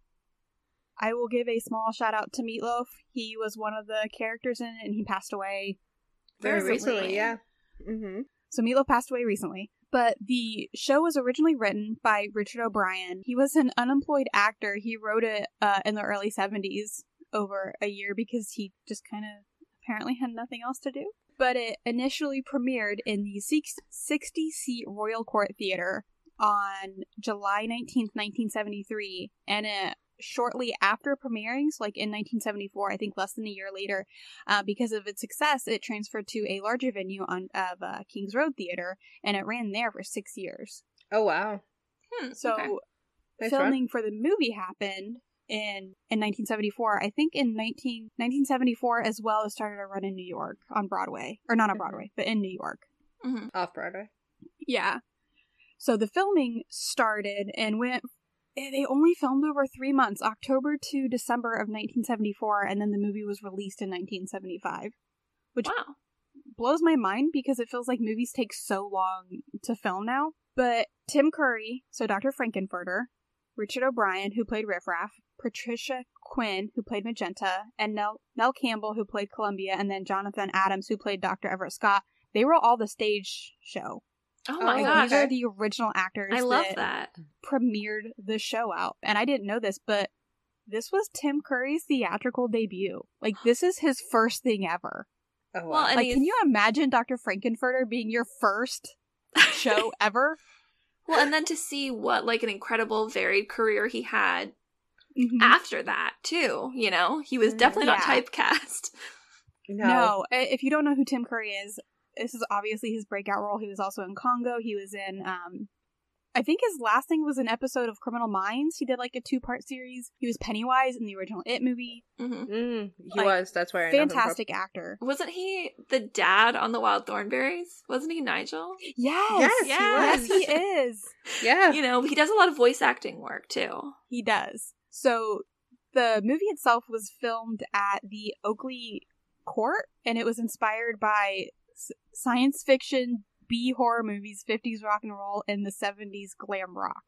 I will give a small shout out to Meatloaf. He was one of the characters in it, and he passed away. Very Recently. recently, yeah. Mm-hmm. So Meatloaf passed away recently. But the show was originally written by Richard O'Brien. He was an unemployed actor. He wrote it uh, in the early 70s over a year because he just kind of apparently had nothing else to do. But it initially premiered in the 60 seat Royal Court Theater on July 19th, 1973. And it shortly after premiering, so like in 1974, I think less than a year later, uh, because of its success, it transferred to a larger venue on of uh, Kings Road Theater, and it ran there for six years. Oh, wow. Hmm, So okay. Nice filming for the movie happened in in 1974. I think in 19, 1974 as well as started a run in New York on Broadway, or not on Mhm. Broadway, but in New York. Mhm. Off Broadway. Yeah. So the filming started and went. Eh, They only filmed over three months, October to December of 1974, and then the movie was released in 1975, which Wow. blows my mind because it feels like movies take so long to film now. But Tim Curry, so Dr. Frank-N-Furter, Richard O'Brien, who played Riff Raff, Patricia Quinn, who played Magenta, and Nell, Nell Campbell, who played Columbia, and then Jonathan Adams, who played Dr. Everett Scott, they were all the stage show. Oh Oh, my Like, gosh. These are the original actors I love that, that. premiered the show out. And I didn't know this, but this was Tim Curry's theatrical debut. Like, this is his first thing ever. Oh, wow. Well, like, can you imagine Dr. Frank-N-Furter being your first show ever? Well, and then to see what like an incredible varied career he had Mhm. after that too. You know, he was definitely not typecast. no. No, if you don't know who Tim Curry is, this is obviously his breakout role. He was also in Congo. He was in, um, I think his last thing was an episode of Criminal Minds. He did like a two part series. He was Pennywise in the original It movie. hmm Mm, he Like, was. That's where I know him. Fantastic actor. Wasn't he the dad on the Wild Thornberrys? Wasn't he Nigel? Yes, Yes, yes, he he is. Yeah. You know, he does a lot of voice acting work too. He does. So the movie itself was filmed at the Oakley Court, and it was inspired by s- science fiction, B horror movies, 50s rock and roll, and the 70s glam rock,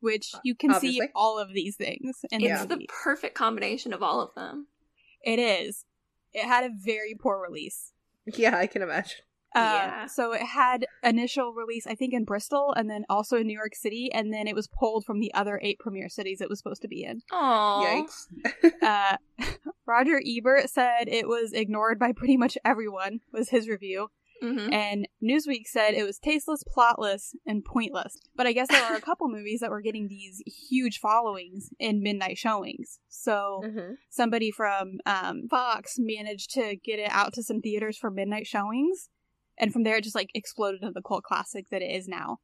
which uh, you can Obviously. see all of these things in Yeah. It's the perfect combination of all of them. It is. It had a very poor release. Yeah, I can imagine. Uh, Yeah. So it had initial release, I think, in Bristol, and then also in New York City, and then it was pulled from the other eight premiere cities it was supposed to be in. Oh, Yikes. Uh, Roger Ebert said it was ignored by pretty much everyone. Was his review, hmm and Newsweek said it was tasteless, plotless, and pointless. But I guess there were a couple movies that were getting these huge followings in midnight showings. So hmm somebody from um, Fox managed to get it out to some theaters for midnight showings, and from there it just like exploded into the cult classic that it is now.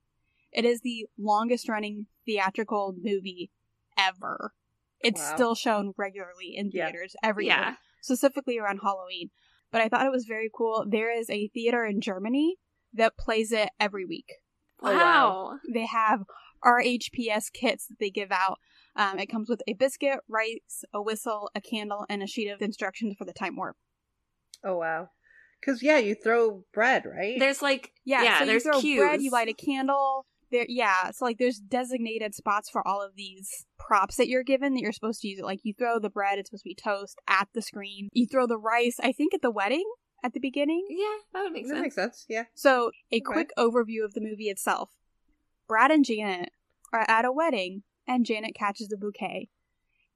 It is the longest running theatrical movie ever. It's Wow. still shown regularly in Yeah. theaters every yeah. year, specifically around Halloween. But I thought it was very cool. There is a theater in Germany that plays it every week. Oh, Wow. wow. They have RHPS kits that they give out. Um, it comes with a biscuit, rice, a whistle, a candle, and a sheet of instructions for the time warp. Oh, wow. Because, yeah, you throw bread, right? There's like Yeah, yeah, so there's you throw cues. bread, you light a candle, there yeah so like there's designated spots for all of these props that you're given that you're supposed to use it like you throw the bread it's supposed to be toast at the screen you throw the rice i think at the wedding at the beginning Yeah, that would make sense. That sense. makes sense. Yeah. so a Okay. quick overview of the movie itself brad and janet are at a wedding and janet catches the bouquet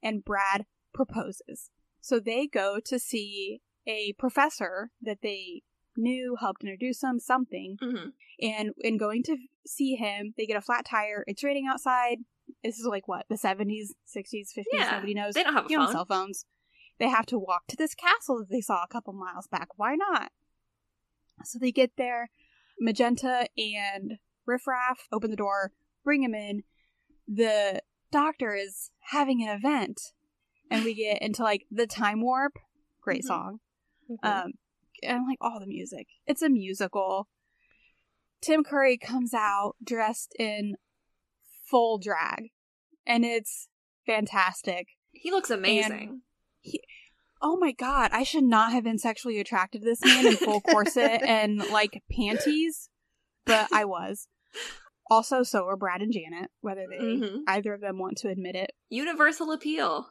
and brad proposes so they go to see a professor that they knew helped introduce them something. Hmm and in going to see him they get a flat tire. It's raining outside. This is like what the 70s 60s 50s Yeah, nobody knows. They don't have you phone. cell phones. They have to walk to this castle that they saw a couple miles back. Why not? So they get there. Magenta and riffraff open the door bring him in. The doctor is having an event. And we get into like the time warp. Great Mhm. song Mhm. um, and like all the music. It's a musical. Tim Curry comes out dressed in full drag, and it's fantastic. He looks amazing. Oh my god, I should not have been sexually attracted to this man in full corset and like panties, but I was. Also, so are Brad and Janet, whether they Mhm. either of them want to admit it. Universal appeal.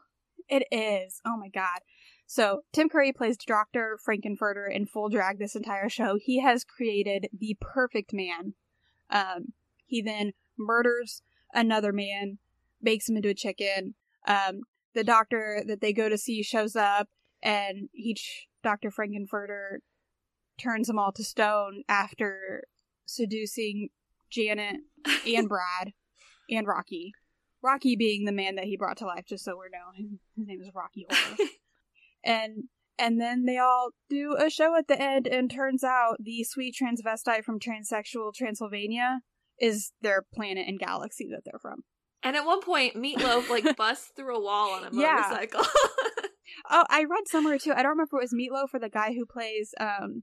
It is. Oh my god. So Tim Curry plays Dr. Frank-N-Furter in full drag this entire show. He has created the perfect man. Um, he then murders another man, bakes him into a chicken. Um, the doctor that they go to see shows up, and he, Dr. Frank-N-Furter, turns them all to stone after seducing Janet and Brad and Rocky. Rocky being the man that he brought to life, just so we're known. His name is Rocky Horror. and and then they all do a show at the end, and turns out the sweet transvestite from transsexual Transylvania is their planet and galaxy that they're from. And at one point, Meatloaf like busts through a wall on a Yeah. motorcycle. Oh, I read somewhere too. I don't remember if it was Meatloaf or the guy who plays um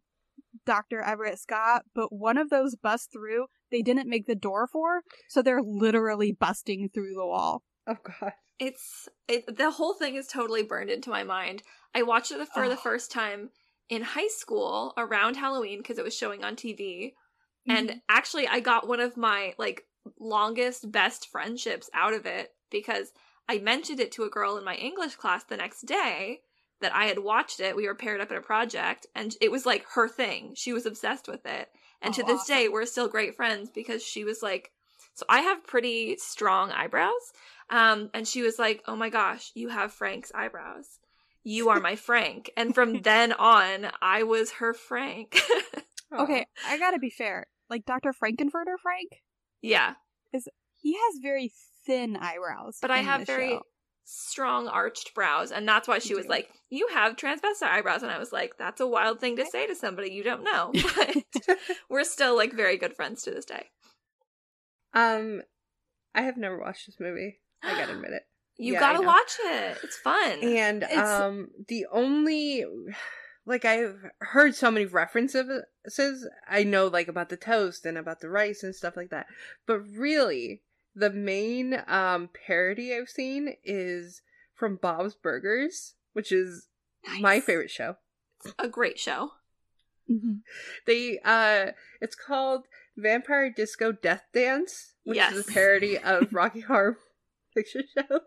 Dr. Everett Scott, but one of those bust through, they didn't make the door for, so they're literally busting through the wall. Oh god. It's it, the whole thing is totally burned into my mind. I watched it for the Oh. first time in high school around Halloween because it was showing on TV. And Mm-hmm. actually, I got one of my like longest best friendships out of it because I mentioned it to a girl in my English class the next day that I had watched it. We were paired up in a project, and it was like her thing. She was obsessed with it, and Oh, to this awesome. day, we're still great friends because she was like, "So I have pretty strong eyebrows," um, and she was like, "Oh my gosh, you have Frank's eyebrows." You are my Frank. And from then on, I was her Frank. Okay, I gotta be fair. Like Dr. Frank-N-Furter Frank, yeah. is he has very thin eyebrows. But I have very show. strong arched brows, and that's why she You was do. like, "You have transvestite eyebrows," and I was like, "That's a wild thing to say to somebody you don't know." But we're still like very good friends to this day. Um, I have never watched this movie. I gotta admit it. You Yeah, gotta watch it; it's fun. And It's- um, the only like I've heard so many references. I know like about the toast and about the rice and stuff like that. But really, the main um parody I've seen is from Bob's Burgers, which is my favorite show. a great show. Mhm. They uh it's called Vampire Disco Death Dance, which is a parody of Rocky Horror Picture Show.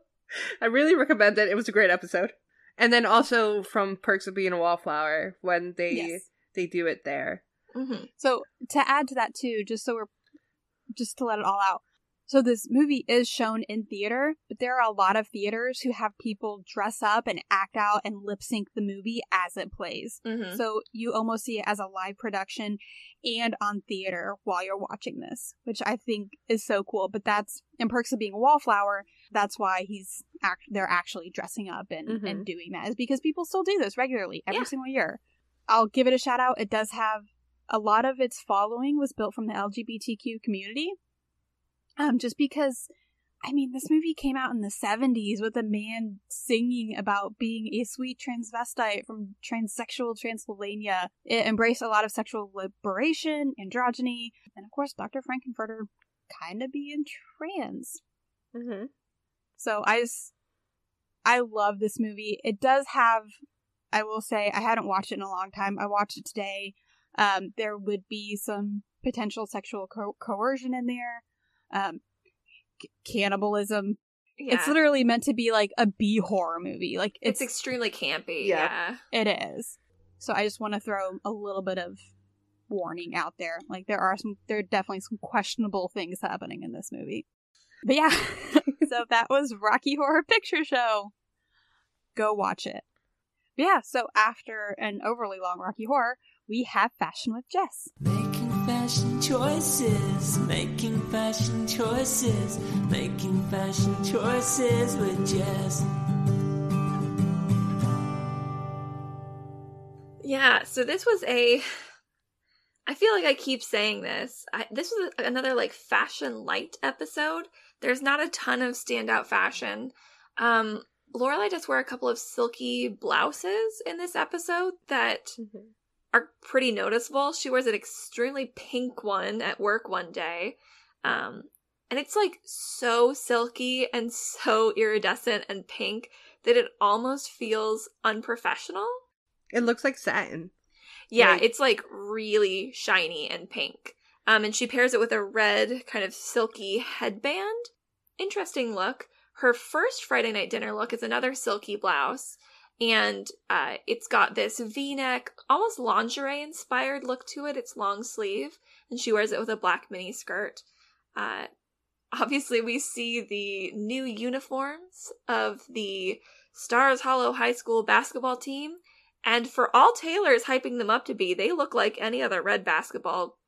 I really recommend it. It was a great episode. And then also from Perks of Being a Wallflower when they Yes. they do it there. hmm So to add to that too, just so we're just to let it all out. So this movie is shown in theater, but there are a lot of theaters who have people dress up and act out and lip sync the movie as it plays. hmm So you almost see it as a live production and on theater while you're watching this, which I think is so cool. But that's in perks of being a wallflower. That's why he's act- they're actually dressing up and, Mhm. and doing that is because people still do this regularly every Yeah. single year. I'll give it a shout out. It does have a lot of its following was built from the LGBTQ community. Um, just because I mean, this movie came out in the 70s with a man singing about being a sweet transvestite from transsexual Transylvania. It embraced a lot of sexual liberation, androgyny, and of course, Dr. Frank-N-Furter kind of being trans. Mm-hmm. So I just, I love this movie. It does have, I will say, I hadn't watched it in a long time. I watched it today. Um, there would be some potential sexual co- coercion in there. Um, c- cannibalism. Yeah. It's literally meant to be like a B horror movie. Like it's it's, extremely campy. Yeah. Yeah. it is. So I just want to throw a little bit of warning out there. Like there are some, there are definitely some questionable things happening in this movie. But yeah, so that was Rocky Horror Picture Show. Go watch it. But yeah, so after an overly long Rocky Horror, we have Fashion with Jess. Making fashion choices, making fashion choices, making fashion choices with Jess. Yeah, so this was a. I feel like I keep saying this. I, this was another like fashion light episode. There's not a ton of standout fashion. Um, Lorelai does wear a couple of silky blouses in this episode that are pretty noticeable. She wears an extremely pink one at work one day. Um, and it's like so silky and so iridescent and pink that it almost feels unprofessional. It looks like satin. Yeah, Like- it's like really shiny and pink. Um, and she pairs it with a red kind of silky headband. Interesting look. Her first Friday night dinner look is another silky blouse, and uh, it's got this V-neck, almost lingerie inspired look to it. It's long sleeve, and she wears it with a black mini skirt. Uh, obviously, we see the new uniforms of the Stars Hollow High School basketball team. And for all Taylor is hyping them up to be, they look like any other red basketball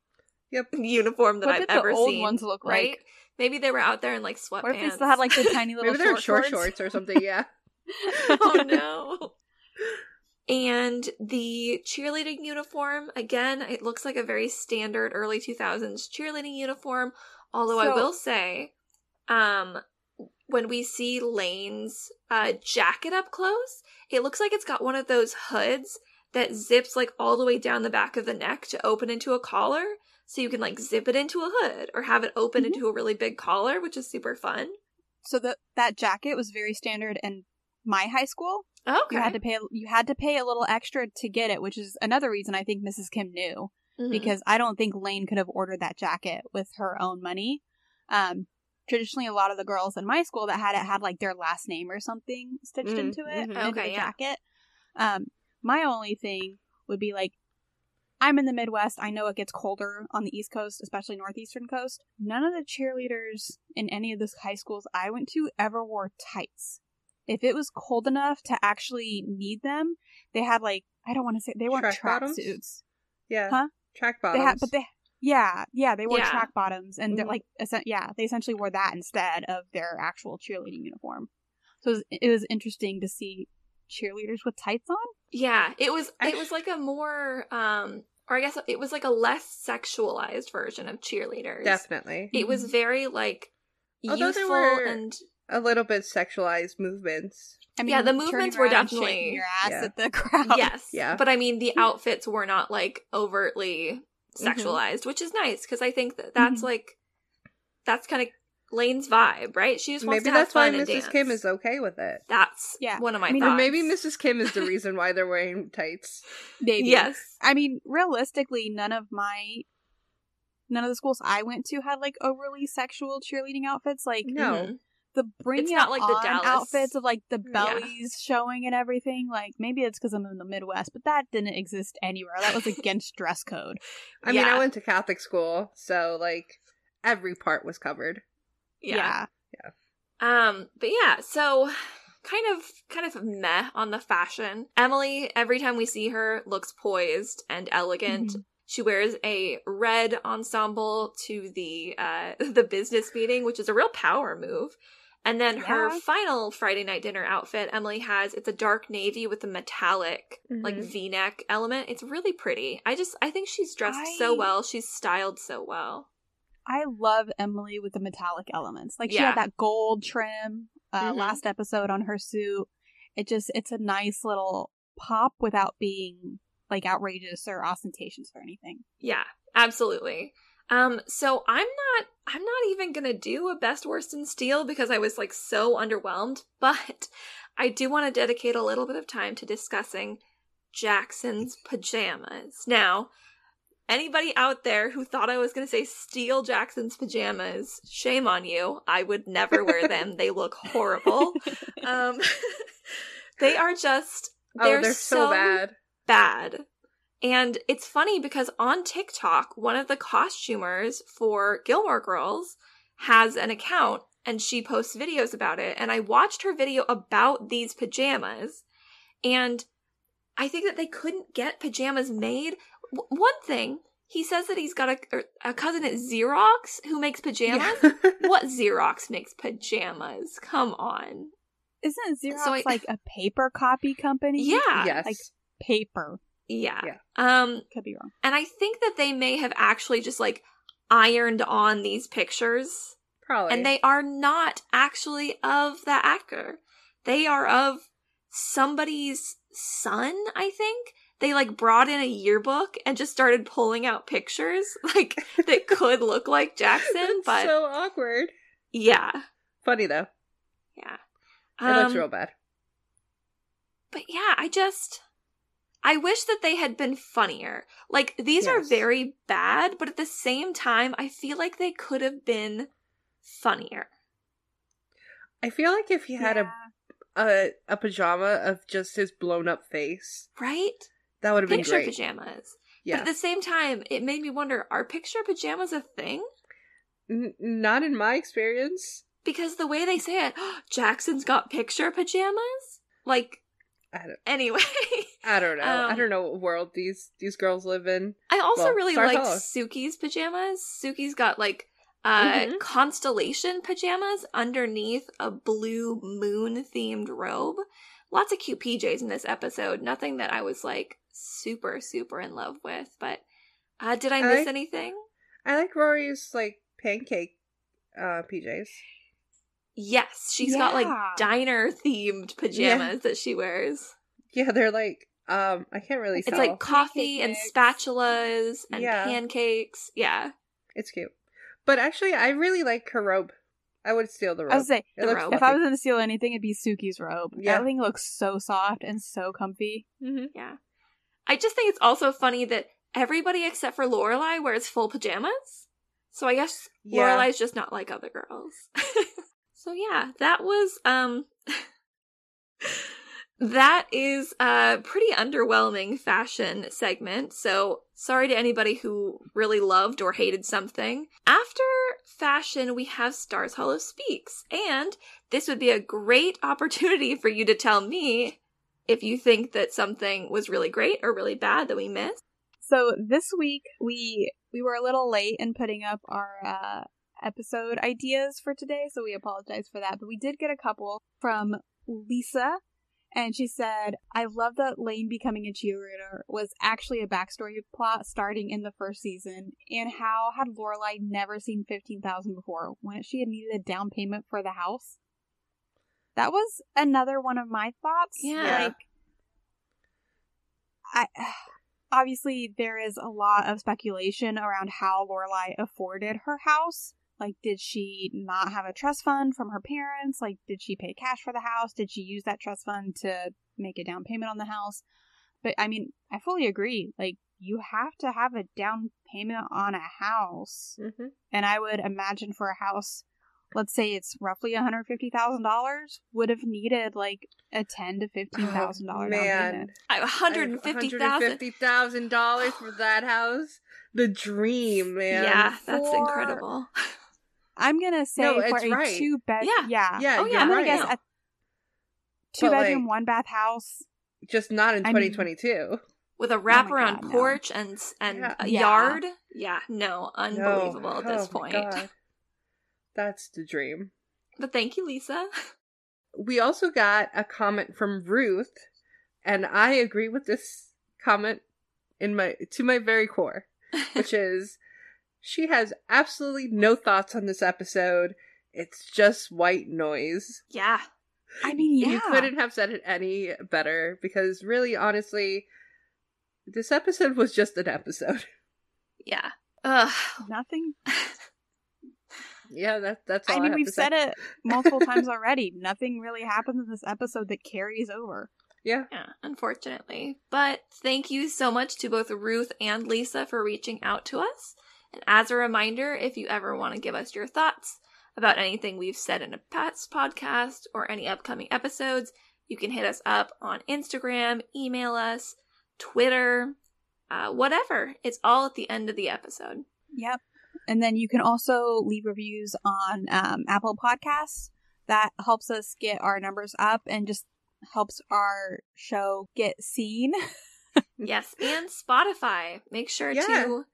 Yep. uniform that What I've did the ever old seen. ones look right? like? Maybe they were out there in like sweatpants. What if they still had like the tiny little Maybe they're short, short shorts or something. Yeah. oh no. And the cheerleading uniform, again, it looks like a very standard early 2000s cheerleading uniform. Although I will say, um, when we see Lane's uh, jacket up close, it looks like it's got one of those hoods that zips like all the way down the back of the neck to open into a collar. So you can like zip it into a hood or have it open Mhm. into a really big collar, which is super fun. So the that jacket was very standard in my high school. Okay. You had to pay you had to pay a little extra to get it, which is another reason I think Mrs. Kim knew Mhm. because I don't think Lane could have ordered that jacket with her own money. Um, traditionally, a lot of the girls in my school that had it had like their last name or something stitched Mm, into it, mhm. into Okay, the yeah. jacket. Um, my only thing would be like, I'm in the Midwest. I know it gets colder on the East Coast, especially Northeastern Coast. None of the cheerleaders in any of the high schools I went to ever wore tights. If it was cold enough to actually need them, they had like I don't want to say they weren't Track track suits. Yeah. Huh? Track They bottoms. had, but they, yeah, yeah, they wore Yeah. track bottoms, and they're Mhm. like, yeah, they essentially wore that instead of their actual cheerleading uniform. So it was, it was interesting to see cheerleaders with tights on. Yeah, it was it was like a more um or I guess it was like a less sexualized version of cheerleaders. Definitely. It was very like Although there youthful were- and A little bit sexualized movements. I Yeah, the movements were definitely- your ass Yeah. at the crowd. yes. Yeah. But I mean the outfits were not like overtly Mm-hmm. sexualized, which is nice because I think that that's Mhm. like that's kind of Lane's vibe, right? She just wants Maybe to have that's why fun and Mrs. Kim is okay with it. That's Yeah. one of my I mean, Or thoughts. maybe Mrs. Kim is the reason why they're wearing tights. Maybe. Yes. I mean, realistically, none of my none of the schools I went to had like overly sexual cheerleading outfits. Like No. Mhm. The bring It's it not like the Dallas- outfits of like the Yeah. bellies showing and everything. Like maybe it's because I'm in the Midwest, but that didn't exist anywhere. That was against dress code. I mean, I went to Catholic school, so like every part was covered. yeah. Yeah. Um, but yeah, so kind of kind of meh on the fashion. Emily, every time we see her, looks poised and elegant. Mhm. She wears a red ensemble to the uh the business meeting, which is a real power move. And then her Yeah. final Friday night dinner outfit, Emily has it's a dark navy with a metallic like Mhm. V-neck element. It's really pretty. I just I think she's dressed so well. She's styled so well. I love Emily with the metallic elements. Like she Yeah. had that gold trim uh, Mhm. last episode on her suit. It just it's a nice little pop without being like outrageous or ostentatious or anything. Yeah, absolutely. Um, so I'm not I'm not even gonna do a best worst in steel because I was like so underwhelmed, but I do want to dedicate a little bit of time to discussing Jackson's pajamas. Now, anybody out there who thought I was going to say steal Jackson's pajamas, shame on you. I would never wear them. they look horrible. Um, they are just they're, oh, they're so, bad. Bad. And it's funny because on TikTok, one of the costumers for Gilmore Girls has an account and she posts videos about it. And I watched her video about these pajamas and I think that they couldn't get pajamas made. W- one thing, he says that he's got a, er, a cousin at Xerox who makes pajamas. Yeah. what Xerox makes pajamas? Come on. Isn't Xerox So I- like a paper copy company? Yeah. yes. Like paper. Yeah. Yeah. Um, Could be wrong. and I think that they may have actually just like ironed on these pictures Probably. and they are not actually of the actor. They are of somebody's son, I think. They like brought in a yearbook and just started pulling out pictures like that could look like Jackson, but so awkward. yeah. Funny though. Yeah. It looks Um, real bad. But yeah, I just I wish that they had been funnier. Like these are very bad, but at the same time I feel like they could have been funnier. I feel like if he had a, a a pajama of just his blown up face, Right? that would have been Picture great. pajamas. Yeah. But at the same time, it made me wonder, are picture pajamas a thing? N- not in my experience. Because the way they say it, Jackson's got picture pajamas? Like I don't. anyway. I don't know. I Um, don't know what world these these girls live in. I also Well, really liked Suki's pajamas. Suki's got like uh Mhm. constellation pajamas underneath a blue moon themed robe. Lots of cute PJs in this episode. Nothing that I was like super super in love with, but uh did I I miss like- anything? I like Rory's like pancake uh PJs. Yes, she's got like diner themed pajamas that she wears. Yeah, they're like um I can't really It's tell. like coffee Pancake and spatulas and Yeah. pancakes. Yeah. it's cute. But actually I really like her robe. I would steal the robe. I was say the robe. if I was gonna steal anything, it'd be Suki's robe. Yeah. That thing looks so soft and so comfy. Mhm. Yeah. I just think it's also funny that everybody except for Lorelai wears full pajamas. So I guess Yeah. Lorelai's just not like other girls. so yeah, that was um that is a pretty underwhelming fashion segment. So sorry to anybody who really loved or hated something. After fashion, we have Stars Hollow Speaks, and this would be a great opportunity for you to tell me if you think that something was really great or really bad that we missed. So this week we we were a little late in putting up our uh, episode ideas for today, so we apologize for that. But we did get a couple from Lisa, and she said, "I love that Lane becoming a cheerleader was actually a backstory plot starting in the first season, and how had Lorelai never seen fifteen thousand before when she had needed a down payment for the house." That was another one of my thoughts. Yeah. like I obviously there is a lot of speculation around how Lorelai afforded her house. Like, did she not have a trust fund from her parents? Like, did she pay cash for the house? Did she use that trust fund to make a down payment on the house? But I mean, I fully agree. Like, you have to have a down payment on a house. Mhm. And I would imagine for a house, let's say it's roughly $150,000, would have needed like a ten to $15,000 down Oh, man. payment. Hundred and fifty thousand. $150,000 for that house. The dream, man. Yeah, that's For- incredible. I'm gonna say No, for a right. two bed, Yeah. yeah, Yeah, Oh, yeah, I'm gonna right. guess Yeah. a two But, bedroom, like- one bath house. Just not in I mean- 2022. With a Oh my wraparound no. porch and and Yeah. a Yeah. yard. Yeah, no, No. unbelievable at this Oh point. God. That's the dream. But thank you, Lisa. We also got a comment from Ruth, and I agree with this comment in my to my very core, which is she has absolutely no thoughts on this episode. It's just white noise. yeah. I mean, yeah, You couldn't have said it any better because really honestly this episode was just an episode. Yeah. Ugh. nothing. yeah, that that's all I I, mean, have we've to said say. it multiple times already. Nothing really happens in this episode that carries over. Yeah. Yeah, unfortunately. But thank you so much to both Ruth and Lisa for reaching out to us. And as a reminder, if you ever want to give us your thoughts about anything we've said in a past podcast or any upcoming episodes, you can hit us up on Instagram, email us, Twitter, uh, whatever. It's all at the end of the episode. Yep. And then you can also leave reviews on um, Apple Podcasts. That helps us get our numbers up and just helps our show get seen. yes, and Spotify. Make sure Yeah. to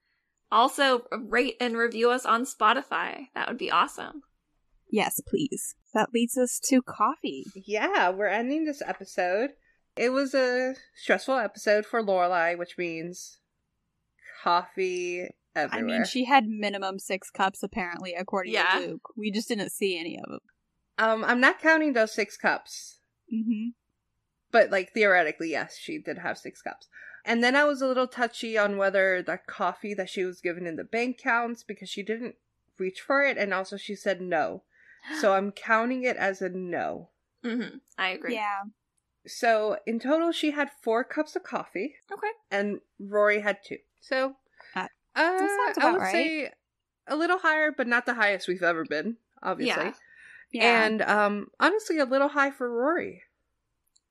also rate and review us on Spotify. That would be awesome. yes, please. That leads us to coffee. Yeah, we're ending this episode. It was a stressful episode for Lorelai, which means coffee everywhere. I mean, she had minimum six cups, apparently, according Yeah. to Luke. We just didn't see any of them. um, I'm not counting those six cups, Mm-hmm. but like theoretically, yes, she did have six cups. And then I was a little touchy on whether the coffee that she was given in the bank counts because she didn't reach for it, and also she said no. So I'm counting it as a no. hmm I agree. Yeah. So in total, she had four cups of coffee. Okay. and Rory had two. So, Uh, uh, sounds I would right. say a little higher, but not the highest we've ever been, obviously. Yeah. Yeah. And um, honestly, a little high for Rory.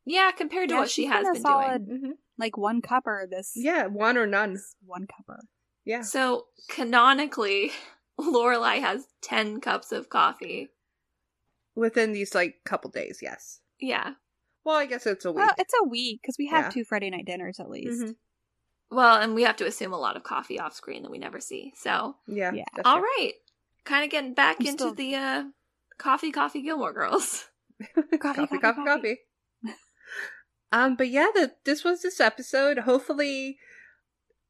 Yeah, compared to Yeah, what she has been solid- doing. hmm like one cupper this Yeah, one or none. one cupper. Yeah, So canonically, Lorelai has ten cups of coffee. within these like couple days. Yes. Yeah. Well, I guess it's a week. Well, it's a week because we have Yeah. two Friday night dinners at least. Mhm. Well, and we have to assume a lot of coffee off screen that we never see. So, Yeah. Yeah. all true. right, kind of getting back I'm into still- the uh, coffee, coffee Gilmore Girls. coffee, coffee, coffee, coffee. coffee. um, but yeah, the, this was this episode. Hopefully,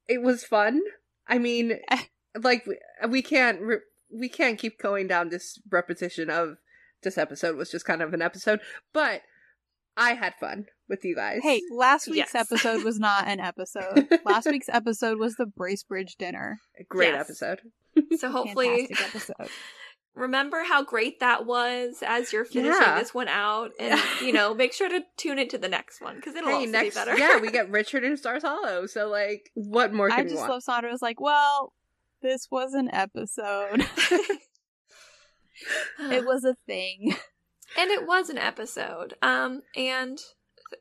it was fun. I mean, like we, we can't re- we can't keep going down this repetition of this episode was just kind of an episode, but I had fun with you guys. Hey, last week's Yes. episode was not an episode. last week's episode was the Bracebridge dinner. great Yes. episode. So hopefully, Fantastic episode. Remember how great that was as you're finishing Yeah. this one out, and you know, make sure to tune into the next one because it'll Hey, also next be better. yeah, we get Richard and Stars Hollow. So like, what more can I just want? love Sandra was like, well, this was an episode. it was a thing. and it was an episode. Um, and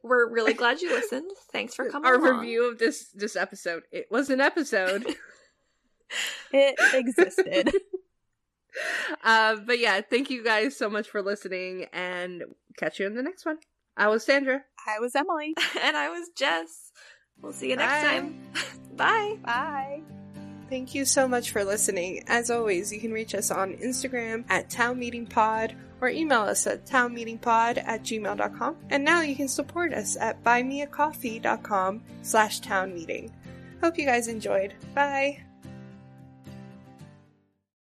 we're really glad you listened. Thanks for coming. Our along. review of this this episode. It was an episode. It existed. Uh, but yeah, thank you guys so much for listening, and catch you in the next one. I was Sandra. I was Emily. and I was Jess. We'll see you next Bye. time. Bye. Bye. Thank you so much for listening. As always, you can reach us on Instagram at Town Meeting Pod or email us at townmeetingpod at gmail.com. And now you can support us at buymeacoffee.com slash townmeeting. Hope you guys enjoyed. Bye!